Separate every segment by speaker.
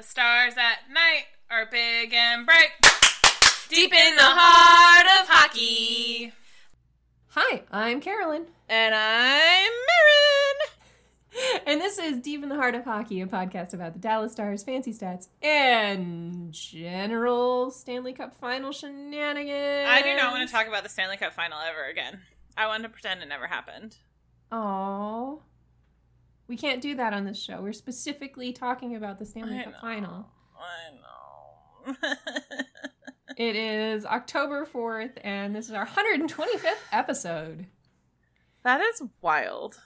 Speaker 1: The stars at night are big and bright, deep in the heart of hockey.
Speaker 2: Hi, I'm Carolyn.
Speaker 1: And I'm Marin.
Speaker 2: And this is Deep in the Heart of Hockey, a podcast about the Dallas Stars, fancy stats, and general Stanley Cup final shenanigans.
Speaker 1: I do not want to talk about the Stanley Cup final ever again. I want to pretend it never happened.
Speaker 2: Oh, we can't do that on this show. We're specifically talking about the Stanley Cup final.
Speaker 1: I know.
Speaker 2: It is October 4th, and this is our 125th episode.
Speaker 1: that is wild.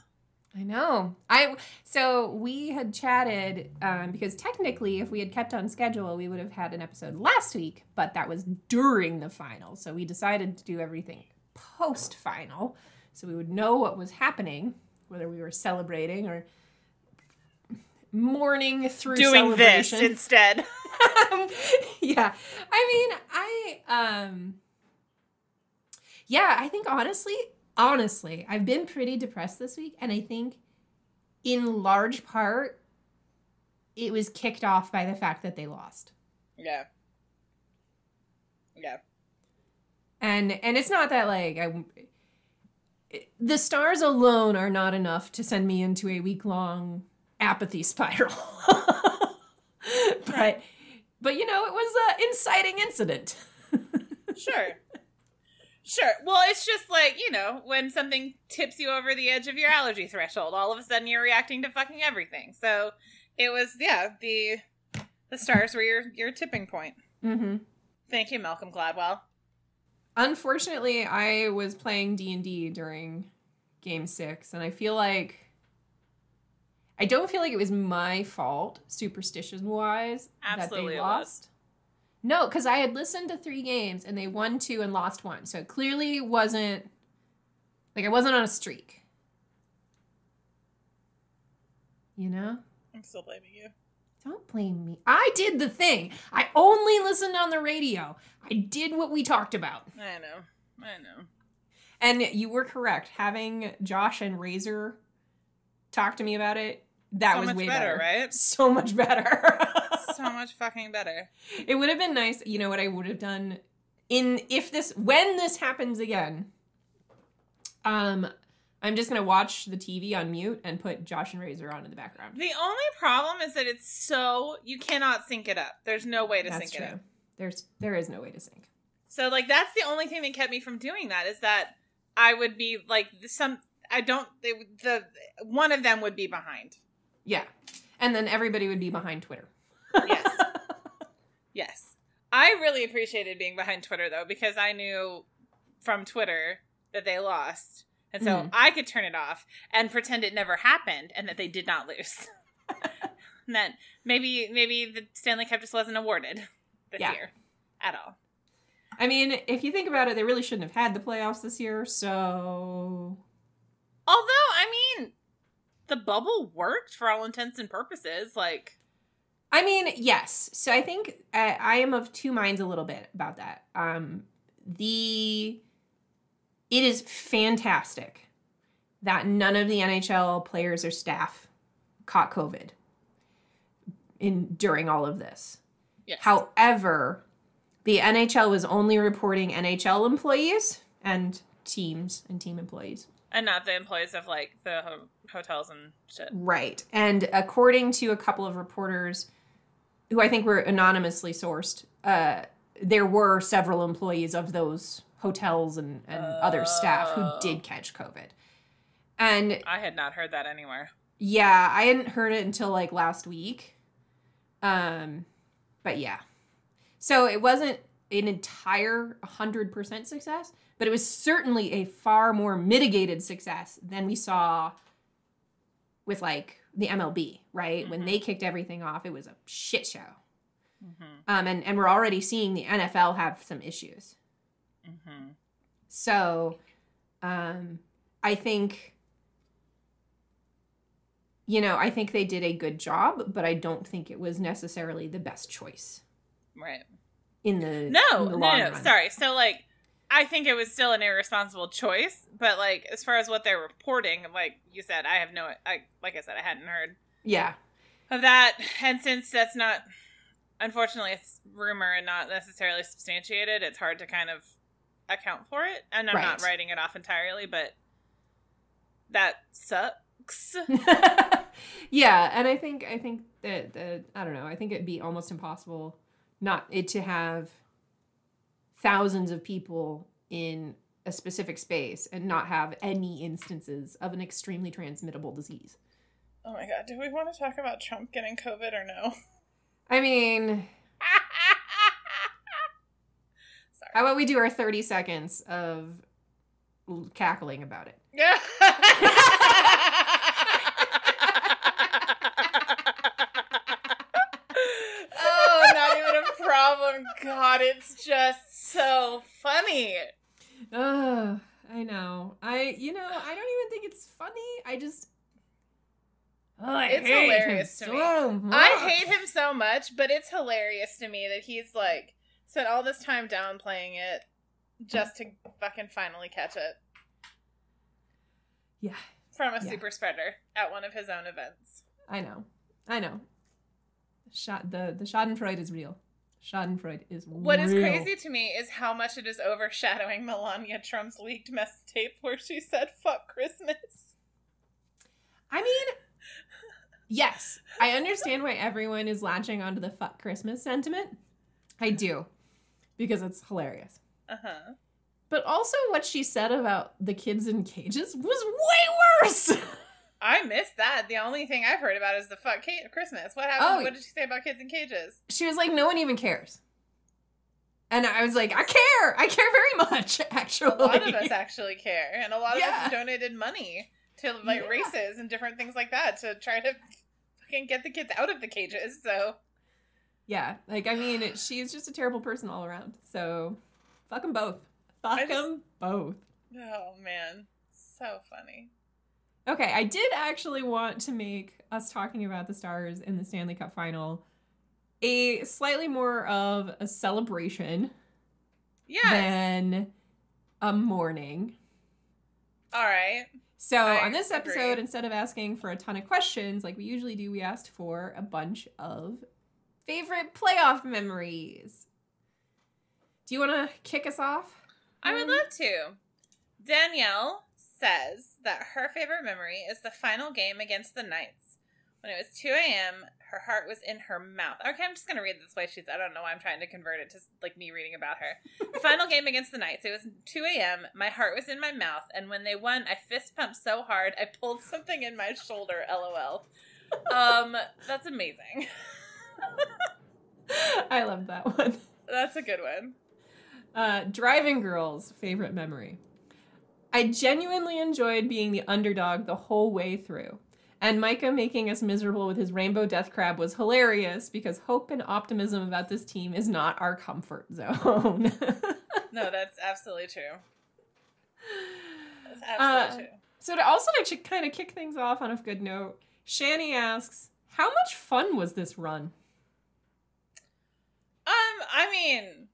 Speaker 2: I know. I so we had chatted um, because technically, if we had kept on schedule, we would have had an episode last week, but that was during the final. So we decided to do everything post final, so we would know what was happening, whether we were celebrating or mourning through
Speaker 1: Doing this instead.
Speaker 2: yeah. I mean, I um Yeah, I think honestly, honestly, I've been pretty depressed this week and I think in large part it was kicked off by the fact that they lost.
Speaker 1: Yeah. Yeah.
Speaker 2: And and it's not that like I the stars alone are not enough to send me into a week long apathy spiral. but but you know, it was an inciting incident.
Speaker 1: Sure. Sure. Well, it's just like, you know, when something tips you over the edge of your allergy threshold, all of a sudden you're reacting to fucking everything. So it was, yeah, the the stars were your your tipping point.
Speaker 2: mm-hmm.
Speaker 1: Thank you, Malcolm Gladwell.
Speaker 2: Unfortunately, I was playing D&D during game 6 and I feel like I don't feel like it was my fault superstition wise that they lost. No, cuz I had listened to 3 games and they won 2 and lost 1. So it clearly wasn't like I wasn't on a streak. You know?
Speaker 1: I'm still blaming you.
Speaker 2: Don't blame me. I did the thing. I only listened on the radio. I did what we talked about.
Speaker 1: I know. I know.
Speaker 2: And you were correct. Having Josh and Razor talk to me about it, that
Speaker 1: so
Speaker 2: was way
Speaker 1: better,
Speaker 2: better,
Speaker 1: right?
Speaker 2: So much better.
Speaker 1: so much fucking better.
Speaker 2: it would have been nice. You know what I would have done in if this when this happens again. Um, I'm just gonna watch the TV on mute and put Josh and Razor on in the background.
Speaker 1: The only problem is that it's so you cannot sync it up. There's no way to
Speaker 2: That's
Speaker 1: sync it
Speaker 2: true.
Speaker 1: up.
Speaker 2: There's there is no way to sync.
Speaker 1: So like that's the only thing that kept me from doing that is that I would be like some I don't they, the one of them would be behind.
Speaker 2: Yeah, and then everybody would be behind Twitter.
Speaker 1: Yes. Yes. I really appreciated being behind Twitter though because I knew from Twitter that they lost. And so
Speaker 2: Mhm.
Speaker 1: I could turn it off and pretend it never happened and that they did not lose. and that maybe maybe the Stanley Cup just wasn't awarded this
Speaker 2: Yeah.
Speaker 1: year at all.
Speaker 2: I mean, if you think about it, they really shouldn't have had the playoffs this year. So
Speaker 1: Although, I mean, the bubble worked for all intents and purposes. Like,
Speaker 2: I mean, yes. So I think I, I am of two minds a little bit about that. Um, the it is fantastic that none of the NHL players or staff caught COVID in during all of this.
Speaker 1: yes.
Speaker 2: However, the NHL was only reporting NHL employees and teams and team employees.
Speaker 1: and not the employees of like the ho- hotels and shit.
Speaker 2: Right. And according to a couple of reporters who I think were anonymously sourced, uh, there were several employees of those hotels and, and other staff who
Speaker 1: Oh.
Speaker 2: did catch COVID. And
Speaker 1: I had not heard that anywhere.
Speaker 2: yeah, I hadn't heard it until like last week. Um, but yeah. So it wasn't an entire 100% success, but it was certainly a far more mitigated success than we saw with like the MLB, right? When
Speaker 1: Mhm.
Speaker 2: they kicked everything off, it was a shit show.
Speaker 1: Mm-hmm.
Speaker 2: Um, and, and we're already seeing the NFL have some issues.
Speaker 1: Mm-hmm.
Speaker 2: So, um, I think, you know, I think they did a good job, but I don't think it was necessarily the best choice
Speaker 1: Right.
Speaker 2: in the
Speaker 1: No,
Speaker 2: in the
Speaker 1: no, no.
Speaker 2: run.
Speaker 1: Sorry. So, like, I think it was still an irresponsible choice, but like, as far as what they're reporting, like you said, I have no, I like I said, I hadn't heard
Speaker 2: Yeah,
Speaker 1: of that, and since that's not unfortunately it's rumor and not necessarily substantiated. It's hard to kind of account for it, and I'm not writing it off entirely, but that sucks.
Speaker 2: yeah, and I think I think that that I don't know. I think it'd be almost impossible not it to have thousands of people in a specific space and not have any instances of an extremely transmittable disease.
Speaker 1: oh my god, do we want to talk about Trump getting COVID or no?
Speaker 2: I mean,
Speaker 1: Sorry.
Speaker 2: how about we do our 30 seconds of cackling about it?
Speaker 1: oh, not even a problem. God, it's just so funny.
Speaker 2: Oh, I know. I you know, I don't even think it's funny. I just oh, I
Speaker 1: It's hilarious to me.
Speaker 2: so much.
Speaker 1: I hate him so much, but it's hilarious to me that he's like spent all this time downplaying it just to fucking finally catch it
Speaker 2: Yeah,
Speaker 1: from a
Speaker 2: Yeah.
Speaker 1: super spreader at one of his own events.
Speaker 2: I know. I know. Shot the the Schadenfreude is real. Schadenfreude is real.
Speaker 1: What is crazy to me is how much it is overshadowing Melania Trump's leaked mess tape where she said "fuck Christmas."
Speaker 2: I mean, yes, I understand why everyone is latching onto the fuck Christmas sentiment. I do. Because it's hilarious.
Speaker 1: Uh huh.
Speaker 2: But also what she said about the kids in cages was way worse.
Speaker 1: I missed that. The only thing I've heard about is the fuck ca- Christmas. What happened?
Speaker 2: Oh.
Speaker 1: What did she say about kids in cages?
Speaker 2: she was like, no one even cares. And I was like, I care. I care very much, actually.
Speaker 1: A lot of us actually care, and a lot of
Speaker 2: Yeah.
Speaker 1: us donated money to like
Speaker 2: Yeah.
Speaker 1: RAICES and different things like that to try to fucking get the kids out of the cages. So
Speaker 2: Yeah, like I mean, she's just a terrible person all around. So, fuck them both. Fuck them both.
Speaker 1: oh man, so funny.
Speaker 2: Okay, I did actually want to make us talking about the stars in the Stanley Cup final a slightly more of a celebration
Speaker 1: Yes.
Speaker 2: than a mourning.
Speaker 1: All right.
Speaker 2: So,
Speaker 1: I
Speaker 2: on this
Speaker 1: agree.
Speaker 2: episode, instead of asking for a ton of questions like we usually do, we asked for a bunch of favorite playoff memories. Do you want to kick us off?
Speaker 1: I would
Speaker 2: Um,
Speaker 1: love to. Danielle says that her favorite memory is the final game against the Knights. When it was 2 a.m., her heart was in her mouth. Okay, I'm just going to read this way she's. I don't know why I'm trying to convert it to like me reading about her. The final game against the Knights. It was 2 a.m. My heart was in my mouth, and when they won, I fist pumped so hard I pulled something in my shoulder. LOL. Um, that's amazing.
Speaker 2: I love that one.
Speaker 1: That's a good one.
Speaker 2: Uh, driving girls' favorite memory. I genuinely enjoyed being the underdog the whole way through. And Micah making us miserable with his rainbow death crab was hilarious because hope and optimism about this team is not our comfort zone.
Speaker 1: No, that's absolutely true. That's
Speaker 2: Uh,
Speaker 1: absolutely true.
Speaker 2: so to also to kind of kick things off on a good note, Shani asks, "How much fun was this run?"
Speaker 1: I mean,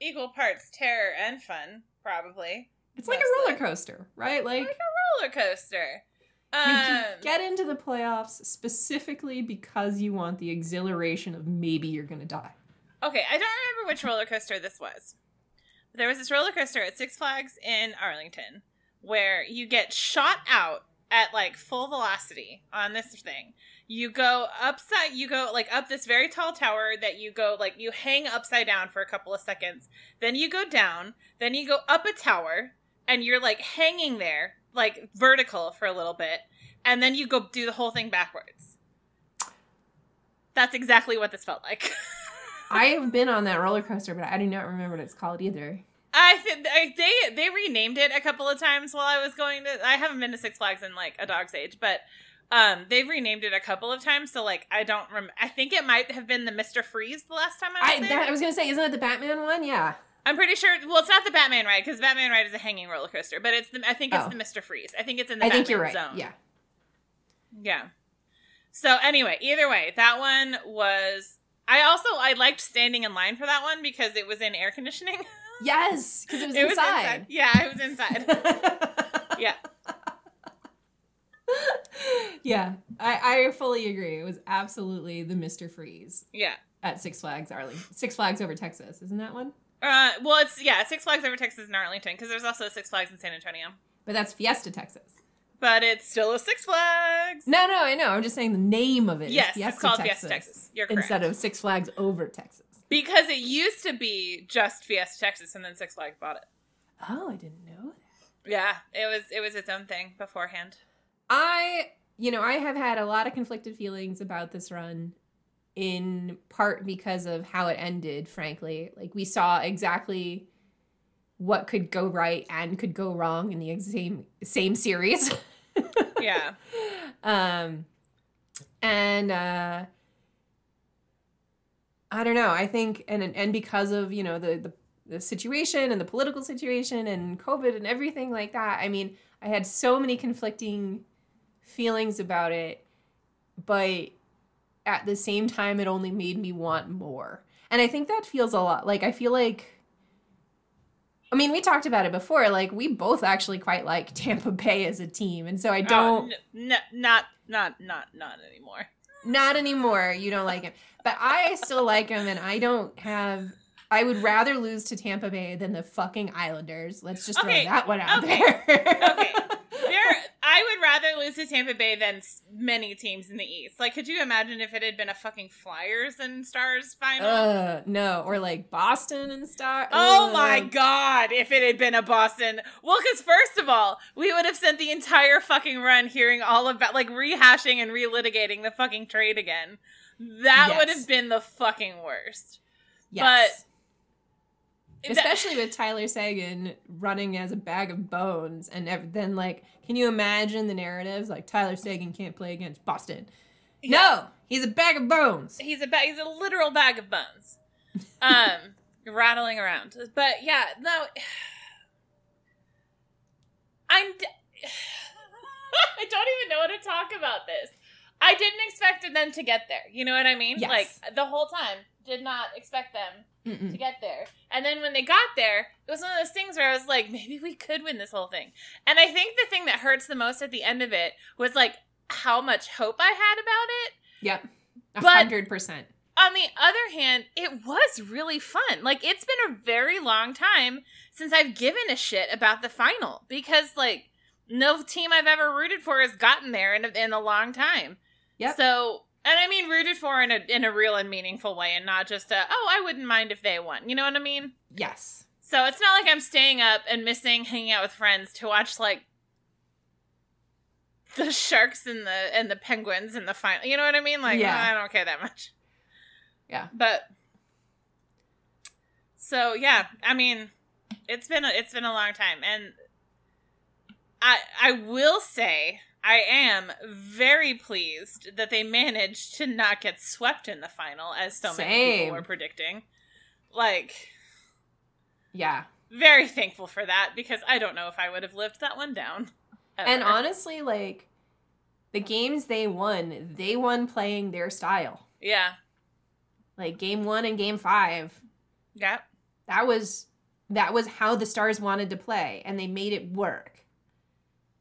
Speaker 1: equal parts terror and fun, probably.
Speaker 2: It's like a roller coaster, right? Like
Speaker 1: Like Roller coaster.
Speaker 2: you
Speaker 1: Um,
Speaker 2: can get into the playoffs specifically because you want the exhilaration of maybe you're gonna die.
Speaker 1: okay, I don't remember which roller coaster this was. But there was this roller coaster at Six Flags in Arlington where you get shot out at like full velocity on this thing. You go upside, you go like up this very tall tower that you go like you hang upside down for a couple of seconds. Then you go down, then you go up a tower and you're like hanging there like vertical for a little bit and then you go do the whole thing backwards. That's exactly what this felt like.
Speaker 2: I have been on that roller coaster, but I do not remember what it's called either.
Speaker 1: I think they they renamed it a couple of times while I was going to. I haven't been to Six Flags in like a dog's age, but um, they've renamed it a couple of times. So like, I don't rem. I think it might have been the Mister Freeze the last time I was
Speaker 2: I,
Speaker 1: there.
Speaker 2: that, I was gonna say, isn't it the Batman one? Yeah.
Speaker 1: I'm pretty sure. Well, it's not the Batman ride because Batman ride is a hanging roller coaster, but it's the. I think it's
Speaker 2: Oh.
Speaker 1: the Mister Freeze. I think it's in the.
Speaker 2: I
Speaker 1: Batman
Speaker 2: think you're right.
Speaker 1: Zone.
Speaker 2: Yeah.
Speaker 1: Yeah. So anyway, either way, that one was. I also I liked standing in line for that one because it was in air conditioning.
Speaker 2: Yes, because it was
Speaker 1: it
Speaker 2: inside.
Speaker 1: Yeah, it was inside. yeah.
Speaker 2: Yeah, I, I fully agree. It was absolutely the Mr. Freeze
Speaker 1: Yeah.
Speaker 2: at Six Flags Arlington. Six Flags over Texas, isn't that one?
Speaker 1: Uh, well, it's yeah, Six Flags over Texas and Arlington because there's also Six Flags in San Antonio,
Speaker 2: But that's Fiesta, Texas.
Speaker 1: but it's still a Six Flags.
Speaker 2: No, no, I know. I'm just saying the name of it.
Speaker 1: yes,
Speaker 2: Fiesta,
Speaker 1: it's called
Speaker 2: Texas,
Speaker 1: Fiesta Texas. You're correct.
Speaker 2: instead of Six Flags over Texas.
Speaker 1: because it used to be just Fiesta Texas, and then Six Flags bought it.
Speaker 2: Oh, I didn't know that.
Speaker 1: Yeah, it was it was its own thing beforehand.
Speaker 2: I, you know, I have had a lot of conflicted feelings about this run in part because of how it ended, frankly. Like we saw exactly what could go right and could go wrong in the same same series.
Speaker 1: Yeah,
Speaker 2: um and uh I don't know. I think and and because of, you know, the the the situation and the political situation and COVID and everything like that. I mean, I had so many conflicting feelings about it, but at the same time, it only made me want more. And I think that feels a lot like I feel like. I mean, we talked about it before. Like, we both actually quite like Tampa Bay as a team. And so I don't.
Speaker 1: Uh, n- n- not not not not anymore.
Speaker 2: Not anymore. You don't like him. But I still like him, and I don't have. I would rather lose to Tampa Bay than the fucking Islanders. Let's just
Speaker 1: Okay,
Speaker 2: throw that one out
Speaker 1: okay,
Speaker 2: there.
Speaker 1: okay. There, I would rather lose to Tampa Bay than many teams in the East. Like, could you imagine if it had been a fucking Flyers and Stars final?
Speaker 2: Uh, no, or like Boston and stuff.
Speaker 1: Oh my god, if it had been a Boston. Well, because first of all, we would have spent the entire fucking run hearing all about, like, rehashing and relitigating the fucking trade again. That would have been the fucking worst.
Speaker 2: Yes.
Speaker 1: That-
Speaker 2: Especially with Tyler Seguin running as a bag of bones, and ev- then like, can you imagine the narratives like Tyler Seguin can't play against Boston? No, he's a bag of bones.
Speaker 1: he's a ba- he's a literal bag of bones. Um rattling around. But yeah no i'm d- i don't even know how to talk about this. I didn't expect them to get there. You know what i mean?
Speaker 2: Yes.
Speaker 1: like the whole time did not expect them
Speaker 2: Mm-mm.
Speaker 1: to get there and then when they got there it was one of those things where i was like maybe we could win this whole thing and i think the thing that hurts the most at the end of it was like how much hope i had about it
Speaker 2: Yep, a
Speaker 1: But-
Speaker 2: hundred percent.
Speaker 1: on the other hand, it was really fun. Like it's been a very long time since I've given a shit about the final because like no team I've ever rooted for has gotten there in a, in a long time.
Speaker 2: Yep.
Speaker 1: So, and I mean rooted for in a in a real and meaningful way, and not just a oh I wouldn't mind if they won. You know what I mean?
Speaker 2: Yes.
Speaker 1: So it's not like I'm staying up and missing hanging out with friends to watch like the sharks and the and the penguins in the final. You know what I mean? Like
Speaker 2: Yeah.
Speaker 1: I don't care that much.
Speaker 2: Yeah.
Speaker 1: But so yeah, I mean, it's been a, it's been a long time, and I I will say I am very pleased that they managed to not get swept in the final as so many people were predicting. Like
Speaker 2: Yeah.
Speaker 1: very thankful for that because I don't know if I would have lived that one down.
Speaker 2: And honestly, like the games they won, they won playing their style.
Speaker 1: yeah,
Speaker 2: Like game one and game five,
Speaker 1: yeah,
Speaker 2: that was that was how the stars wanted to play, and they made it work.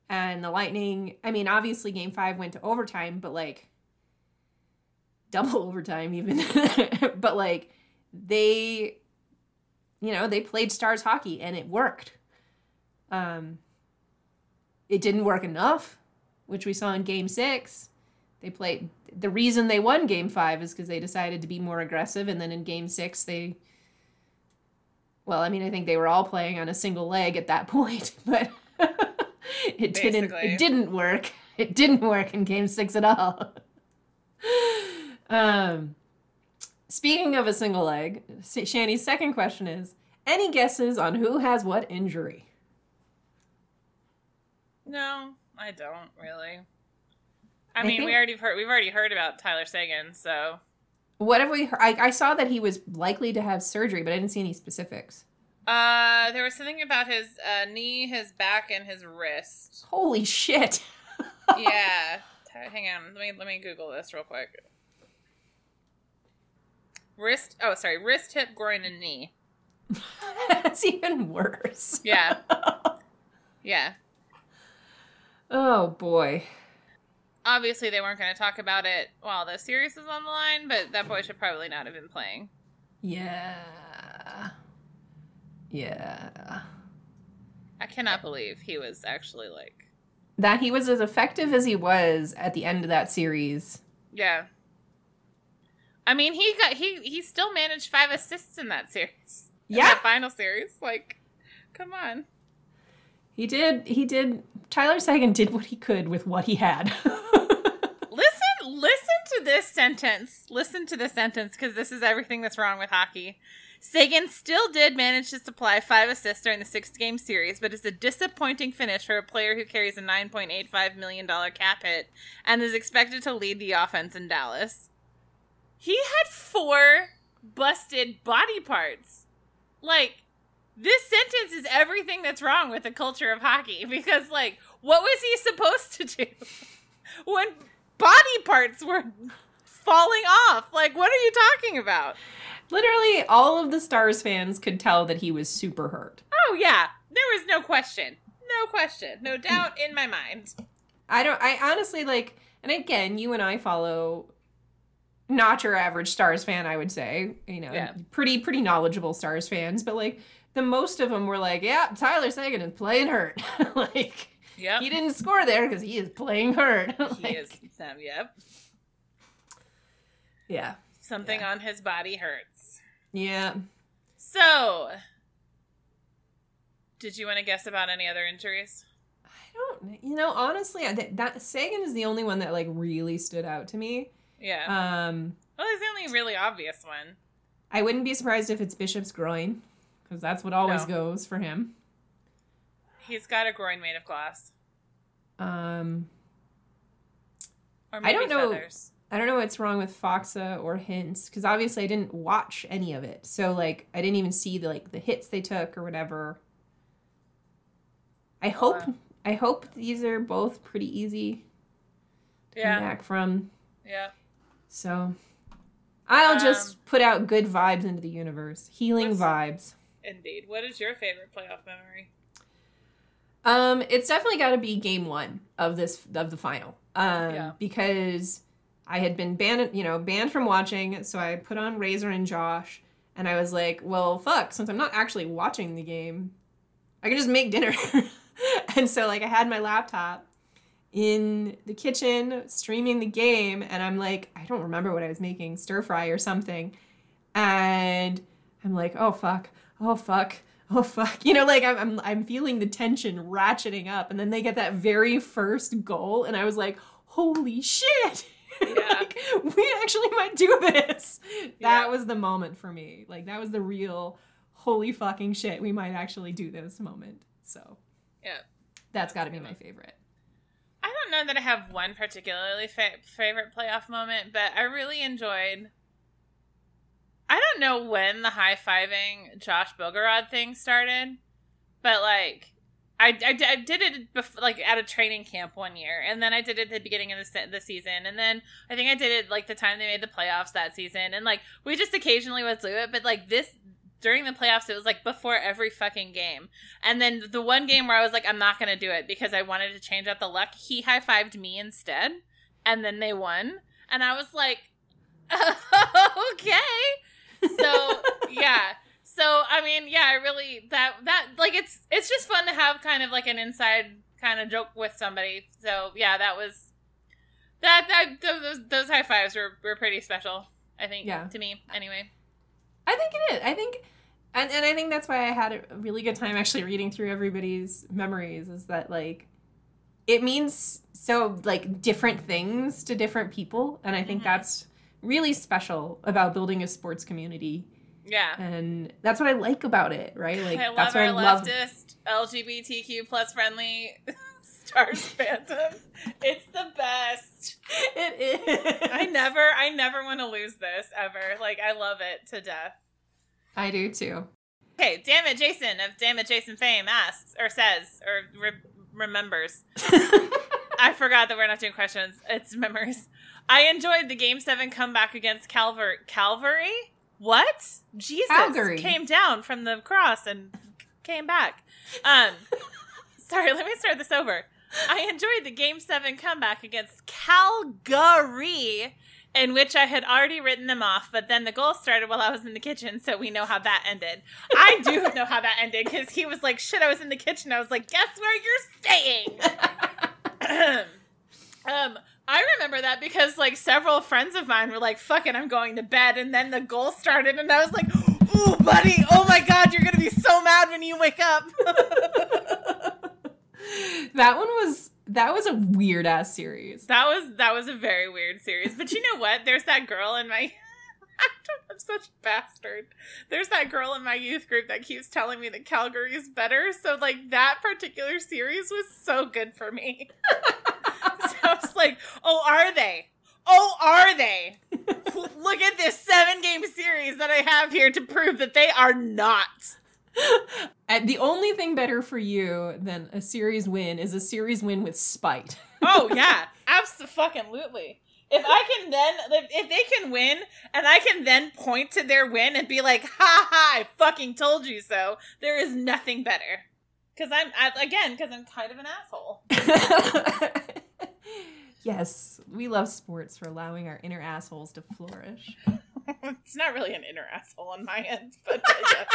Speaker 2: And the Lightning, I mean, obviously game five went to overtime, but like double overtime even. but like they you know, they played stars hockey and it worked. Um it didn't work enough, which we saw in game 6. They played the reason they won game 5 is cuz they decided to be more aggressive and then in game 6 they well, I mean, I think they were all playing on a single leg at that point, but it didn't it didn't work. It didn't work in game 6 at all. um Speaking of a single leg, S- Shani's second question is any guesses on who has what injury?
Speaker 1: no, I don't really. I,
Speaker 2: I
Speaker 1: mean, we already heard we've already heard about Tyler Seguin, so
Speaker 2: What have we heard? I, I saw that he was likely to have surgery, but I didn't see any specifics.
Speaker 1: Uh, there was something about his uh, knee, his back, and his wrist.
Speaker 2: Holy shit.
Speaker 1: yeah. Hang on. Let me let me Google this real quick. Wrist. Oh, sorry. Wrist, hip, groin, and knee.
Speaker 2: That's even worse.
Speaker 1: Yeah. Yeah.
Speaker 2: Oh boy.
Speaker 1: obviously they weren't going to talk about it while the series was on the line, but that boy should probably not have been playing.
Speaker 2: Yeah. Yeah.
Speaker 1: I cannot believe he was actually like,
Speaker 2: That he was as effective as he was at the end of that series.
Speaker 1: yeah. I mean, he got he he still managed five assists in that series. In
Speaker 2: Yeah.
Speaker 1: that final series. Like, come on.
Speaker 2: He did he did Tyler Seguin did what he could with what he had.
Speaker 1: Listen, listen to this sentence. Listen to this sentence because this is everything that's wrong with hockey. Seguin still did manage to supply five assists during the six game series, but it's a disappointing finish for a player who carries a $9.85 million cap hit and is expected to lead the offense in Dallas. He had four busted body parts. Like, this sentence is everything that's wrong with the culture of hockey because, like, what was he supposed to do when body parts were falling off? Like, what are you talking about?
Speaker 2: Literally all of the Stars fans could tell that he was super hurt.
Speaker 1: Oh, yeah. There was no question. No question. No doubt in my mind.
Speaker 2: I don't I honestly like and again, you and I follow not your average Stars fan, I would say. You know,
Speaker 1: Yeah.
Speaker 2: pretty pretty knowledgeable Stars fans, but like the most of them were like, "Yeah, Tyler Seguin is playing hurt." like
Speaker 1: Yep.
Speaker 2: he didn't score there because he is playing hurt.
Speaker 1: He is. Um, yep.
Speaker 2: Yeah,
Speaker 1: Something on his body hurts.
Speaker 2: Yeah.
Speaker 1: So, did you want to guess about any other injuries?
Speaker 2: I don't. You know, honestly, I- that, that Seguin is the only one that like really stood out to me.
Speaker 1: Yeah.
Speaker 2: Um,
Speaker 1: well, it's the only really obvious one.
Speaker 2: I wouldn't be surprised if it's Bishop's groin because that's what always
Speaker 1: No.
Speaker 2: goes for him.
Speaker 1: He's got a groin made of glass.
Speaker 2: Um,
Speaker 1: Or
Speaker 2: I don't know.
Speaker 1: feathers.
Speaker 2: I don't know what's wrong with Faksa or Hintz because obviously I didn't watch any of it, so like I didn't even see the like the hits they took or whatever. I hope
Speaker 1: wow.
Speaker 2: I hope these are both pretty easy to come
Speaker 1: Yeah.
Speaker 2: back from.
Speaker 1: Yeah.
Speaker 2: So I'll
Speaker 1: Um,
Speaker 2: just put out good vibes into the universe, healing vibes.
Speaker 1: Indeed. What is your favorite playoff memory?
Speaker 2: Um, it's definitely got to be game one of this of the final. Um,
Speaker 1: Yeah.
Speaker 2: because I had been banned, you know, banned from watching. So I put on Razor and Josh, and I was like, well, fuck, since I'm not actually watching the game, I can just make dinner. and so like I had my laptop in the kitchen streaming the game, and I'm like, I don't remember what I was making, stir fry or something, and I'm like, oh fuck, oh fuck, oh fuck, you know, like I'm I'm, I'm feeling the tension ratcheting up, and then they get that very first goal, and I was like, holy shit.
Speaker 1: Yeah.
Speaker 2: like, we actually might do this.
Speaker 1: Yeah.
Speaker 2: That was the moment for me. Like that was the real holy fucking shit. We might actually do this moment. So
Speaker 1: Yeah.
Speaker 2: that's got to be my favorite.
Speaker 1: I don't know that I have one particularly fa- favorite playoff moment, but I really enjoyed. I don't know when the high fiving Josh Bogorad thing started, but like I, I, I did it bef- like at a training camp one year, and then I did it at the beginning of the, se- the season, and then I think I did it like the time they made the playoffs that season, and like we just occasionally would do it, but like this during the playoffs, it was like before every fucking game. And then the one game where I was like, I'm not gonna do it because I wanted to change up the luck, he high fived me instead, and then they won, and I was like, okay. So yeah. So I mean, yeah, I really that that like it's it's just fun to have kind of like an inside kind of joke with somebody. So yeah, that was that that those those high fives were were pretty special. I think
Speaker 2: Yeah.
Speaker 1: to me anyway.
Speaker 2: I think it is. I think, and, and I think that's why I had a really good time actually reading through everybody's memories. Is that like, it means so like different things to different people, and I think
Speaker 1: Mhm.
Speaker 2: that's really special about building a sports community,
Speaker 1: Yeah.
Speaker 2: and that's what I like about it. Right? Like
Speaker 1: I love
Speaker 2: that's
Speaker 1: our
Speaker 2: what I love.
Speaker 1: leftist LGBTQ plus friendly Stars Phantom. It's the best.
Speaker 2: It is.
Speaker 1: I never I never want to lose this ever. Like I love it to death.
Speaker 2: I do too.
Speaker 1: Okay, damn it, Jason of Damn It Jason fame asks or says or re- remembers. I forgot that we're not doing questions. It's memories. I enjoyed the Game Seven comeback against Calvary. Calvary? What? Jesus
Speaker 2: Calgary.
Speaker 1: came down from the cross and came back. Um, sorry, let me start this over. I enjoyed the Game 7 comeback against Calgary, in which I had already written them off, but then the goal started while I was in the kitchen, so we know how that ended. I do know how that ended because he was like, shit, I was in the kitchen. I was like, guess where you're staying? um, I remember that because like several friends of mine were like, fuck it, I'm going to bed. And then the goal started, and I was like, ooh, buddy, oh my God, you're going to be so mad when you wake up.
Speaker 2: that one was that was a weird ass series.
Speaker 1: That was that was a very weird series. But you know what? There's that girl in my I'm such a bastard. There's that girl in my youth group that keeps telling me that Calgary is better. So like that particular series was so good for me. was like, oh, are they? Oh, are they? Look at this seven game series that I have here to prove that they are not.
Speaker 2: And the only thing better for you than a series win is a series win with spite.
Speaker 1: oh yeah, absolutely. If I can then, if, if they can win, and I can then point to their win and be like, "Ha ha! I fucking told you so." There is nothing better. Because I'm I, again, because I'm kind of an asshole.
Speaker 2: yes, we love sports for allowing our inner assholes to flourish.
Speaker 1: it's not really an inner asshole on my end, but uh, yes.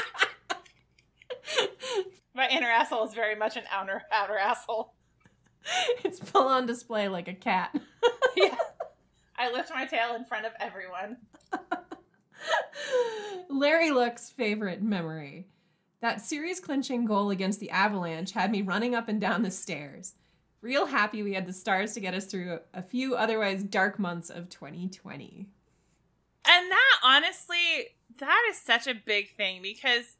Speaker 1: My inner asshole is very much an outer outer asshole.
Speaker 2: It's full on display like a cat.
Speaker 1: yeah. I lift my tail in front of everyone.
Speaker 2: Larry Look's favorite memory. That series clinching goal against the Avalanche had me running up and down the stairs. Real happy we had the stars to get us through a few otherwise dark months of 2020.
Speaker 1: And that honestly, that is such a big thing because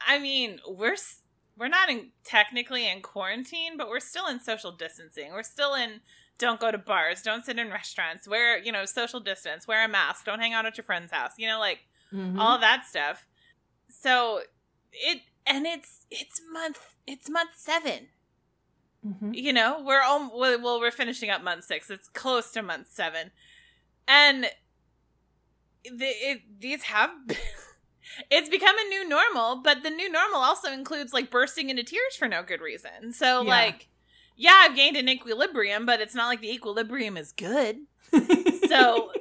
Speaker 1: I mean, we're we're not in technically in quarantine, but we're still in social distancing. We're still in don't go to bars, don't sit in restaurants, wear, you know, social distance, wear a mask, don't hang out at your friend's house, you know, like mm-hmm. all that stuff. So it and it's it's month it's month 7. Mm-hmm. You know, we're all well we're finishing up month 6. It's close to month 7. And the, it, these have it's become a new normal, but the new normal also includes like bursting into tears for no good reason. So yeah. like yeah, I've gained an equilibrium, but it's not like the equilibrium is good. so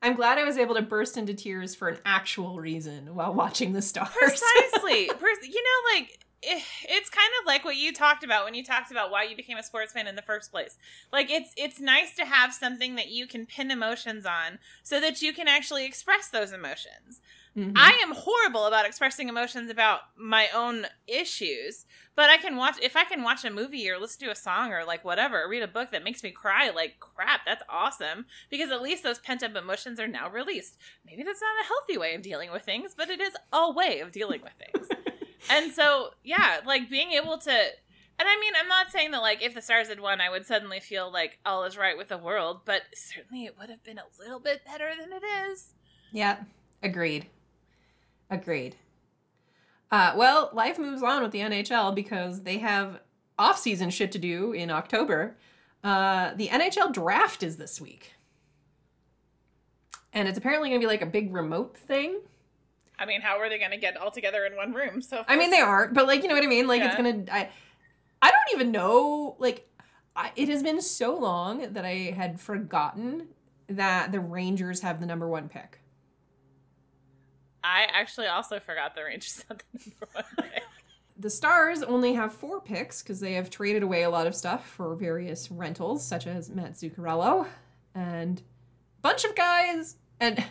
Speaker 2: I'm glad I was able to burst into tears for an actual reason while watching the stars.
Speaker 1: Precisely. you know, like it's kind of like what you talked about when you talked about why you became a sports fan in the first place. Like it's it's nice to have something that you can pin emotions on so that you can actually express those emotions. Mm-hmm. I am horrible about expressing emotions about my own issues, but I can watch if I can watch a movie or listen to a song or like whatever, or read a book that makes me cry like crap, that's awesome because at least those pent-up emotions are now released. Maybe that's not a healthy way of dealing with things, but it is a way of dealing with things. and so, yeah, like being able to and I mean, I'm not saying that like if the stars had won, I would suddenly feel like all is right with the world, but certainly it would have been a little bit better than it is.
Speaker 2: Yeah, agreed. Agreed. Uh, well, life moves on with the NHL because they have off-season shit to do in October. Uh, the NHL draft is this week, and it's apparently going to be like a big remote thing.
Speaker 1: I mean, how are they going to get all together in one room? So
Speaker 2: I mean, they aren't, but like you know what I mean. Like yeah. it's gonna. I, I don't even know. Like, I, it has been so long that I had forgotten that the Rangers have the number one pick.
Speaker 1: I actually also forgot the Rangers had the number one pick.
Speaker 2: The Stars only have four picks because they have traded away a lot of stuff for various rentals, such as Matt Zuccarello and a bunch of guys. And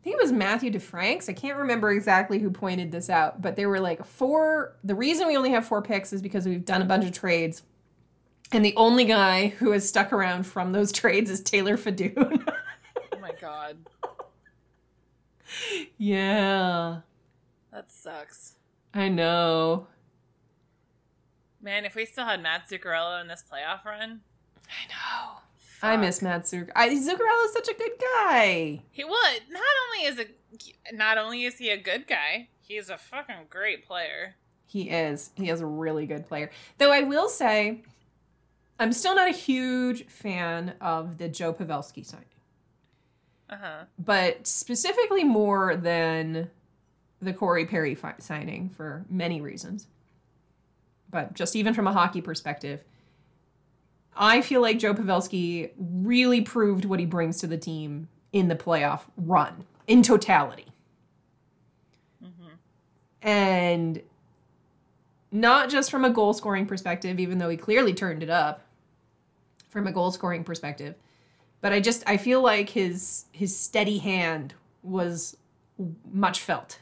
Speaker 2: I think it was Matthew DeFranks. I can't remember exactly who pointed this out, but there were like four. The reason we only have four picks is because we've done a bunch of trades. And the only guy who has stuck around from those trades is Taylor Fedun.
Speaker 1: oh my god
Speaker 2: yeah.
Speaker 1: That sucks.
Speaker 2: I know.
Speaker 1: Man, if we still had Matt Zuccarello in this playoff run.
Speaker 2: I know. Fuck. I miss Matt Zuccarello. Zuccarello is such a good guy.
Speaker 1: He would. Not only is a not only is he a good guy, he's a fucking great player.
Speaker 2: He is. He is a really good player. Though I will say, I'm still not a huge fan of the Joe Pavelski signing. Uh-huh. But specifically more than the Corey Perry fi- signing for many reasons. But just even from a hockey perspective, I feel like Joe Pavelski really proved what he brings to the team in the playoff run in totality. And not just from a goal scoring perspective, even though he clearly turned it up from a goal scoring perspective, but I just I feel like his his steady hand was much felt.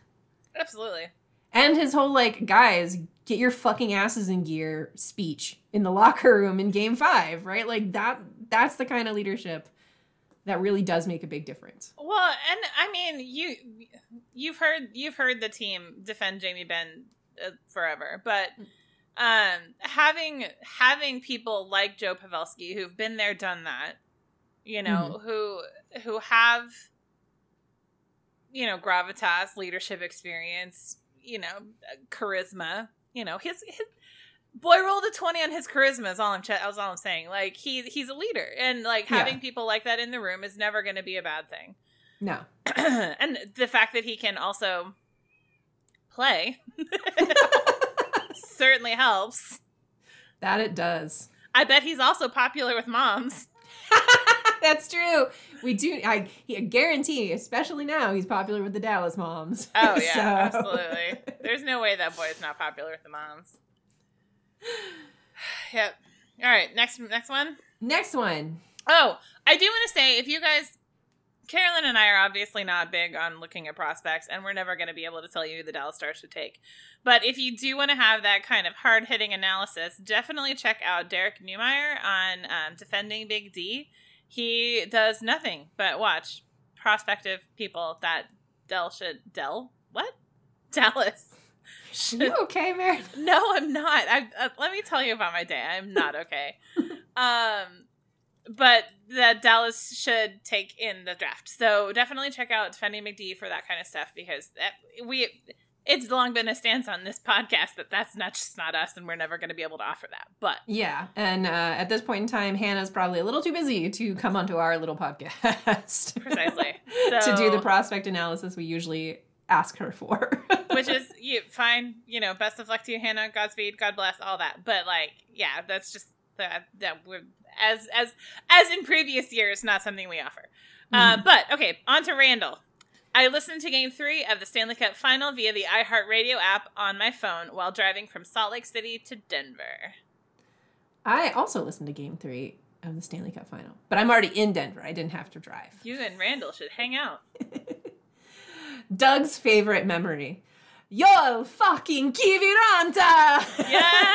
Speaker 1: Absolutely.
Speaker 2: And his whole like, guys, get your fucking asses in gear speech in the locker room in game 5, right? Like that that's the kind of leadership that really does make a big difference.
Speaker 1: Well, and I mean, you you've heard you've heard the team defend Jamie Benn uh, forever, but um, having having people like Joe Pavelski who've been there, done that, you know, who who have you know gravitas, leadership experience, you know, charisma, you know, his, his boy rolled a 20 on his charisma is all I'm ch- that's all I'm saying. Like he he's a leader and like
Speaker 2: Yeah.
Speaker 1: having people like that in the room is never going to be a bad thing.
Speaker 2: No.
Speaker 1: and the fact that he can also play certainly helps.
Speaker 2: That it does.
Speaker 1: I bet he's also popular with moms.
Speaker 2: That's true. We do. I, I guarantee, especially now, he's popular with the Dallas moms.
Speaker 1: Oh yeah,
Speaker 2: So-
Speaker 1: absolutely. There's no way that boy is not popular with the moms. yep. All right, next next one.
Speaker 2: Next one.
Speaker 1: Oh, I do want to say if you guys Carolyn and I are obviously not big on looking at prospects, and we're never going to be able to tell you who the Dallas Stars should take. But if you do want to have that kind of hard hitting analysis, definitely check out Derek Neumeier on um, Defending Big D. He does nothing but watch prospective people that Dell should. Dell? What? Dallas. should
Speaker 2: You okay, Mary?
Speaker 1: no, I'm not. I uh, let me tell you about my day. I'm not okay. um, but that Dallas should take in the draft. So definitely check out Defending Big D for that kind of stuff because that, we it's long been a stance on this podcast that that's not just not us, and we're never going to be able to offer that. But
Speaker 2: Yeah, and uh, at this point in time, Hannah's probably a little too busy to come onto our little podcast.
Speaker 1: precisely
Speaker 2: to do the prospect analysis we usually ask her for.
Speaker 1: which is you fine. You know, best of luck to you, Hannah. Godspeed. God bless. All that. But like, yeah, that's just that that we're as as as in previous years, not something we offer. Uh, but okay, on to Randall. I listened to Game Three of the Stanley Cup Final via the iHeartRadio app on my phone while driving from Salt Lake City to Denver.
Speaker 2: I also listened to Game Three of the Stanley Cup Final, but I'm already in Denver. I didn't have to drive.
Speaker 1: You and Randall should hang out.
Speaker 2: Doug's favorite memory. You'll fucking Kiviranta!
Speaker 1: Yes.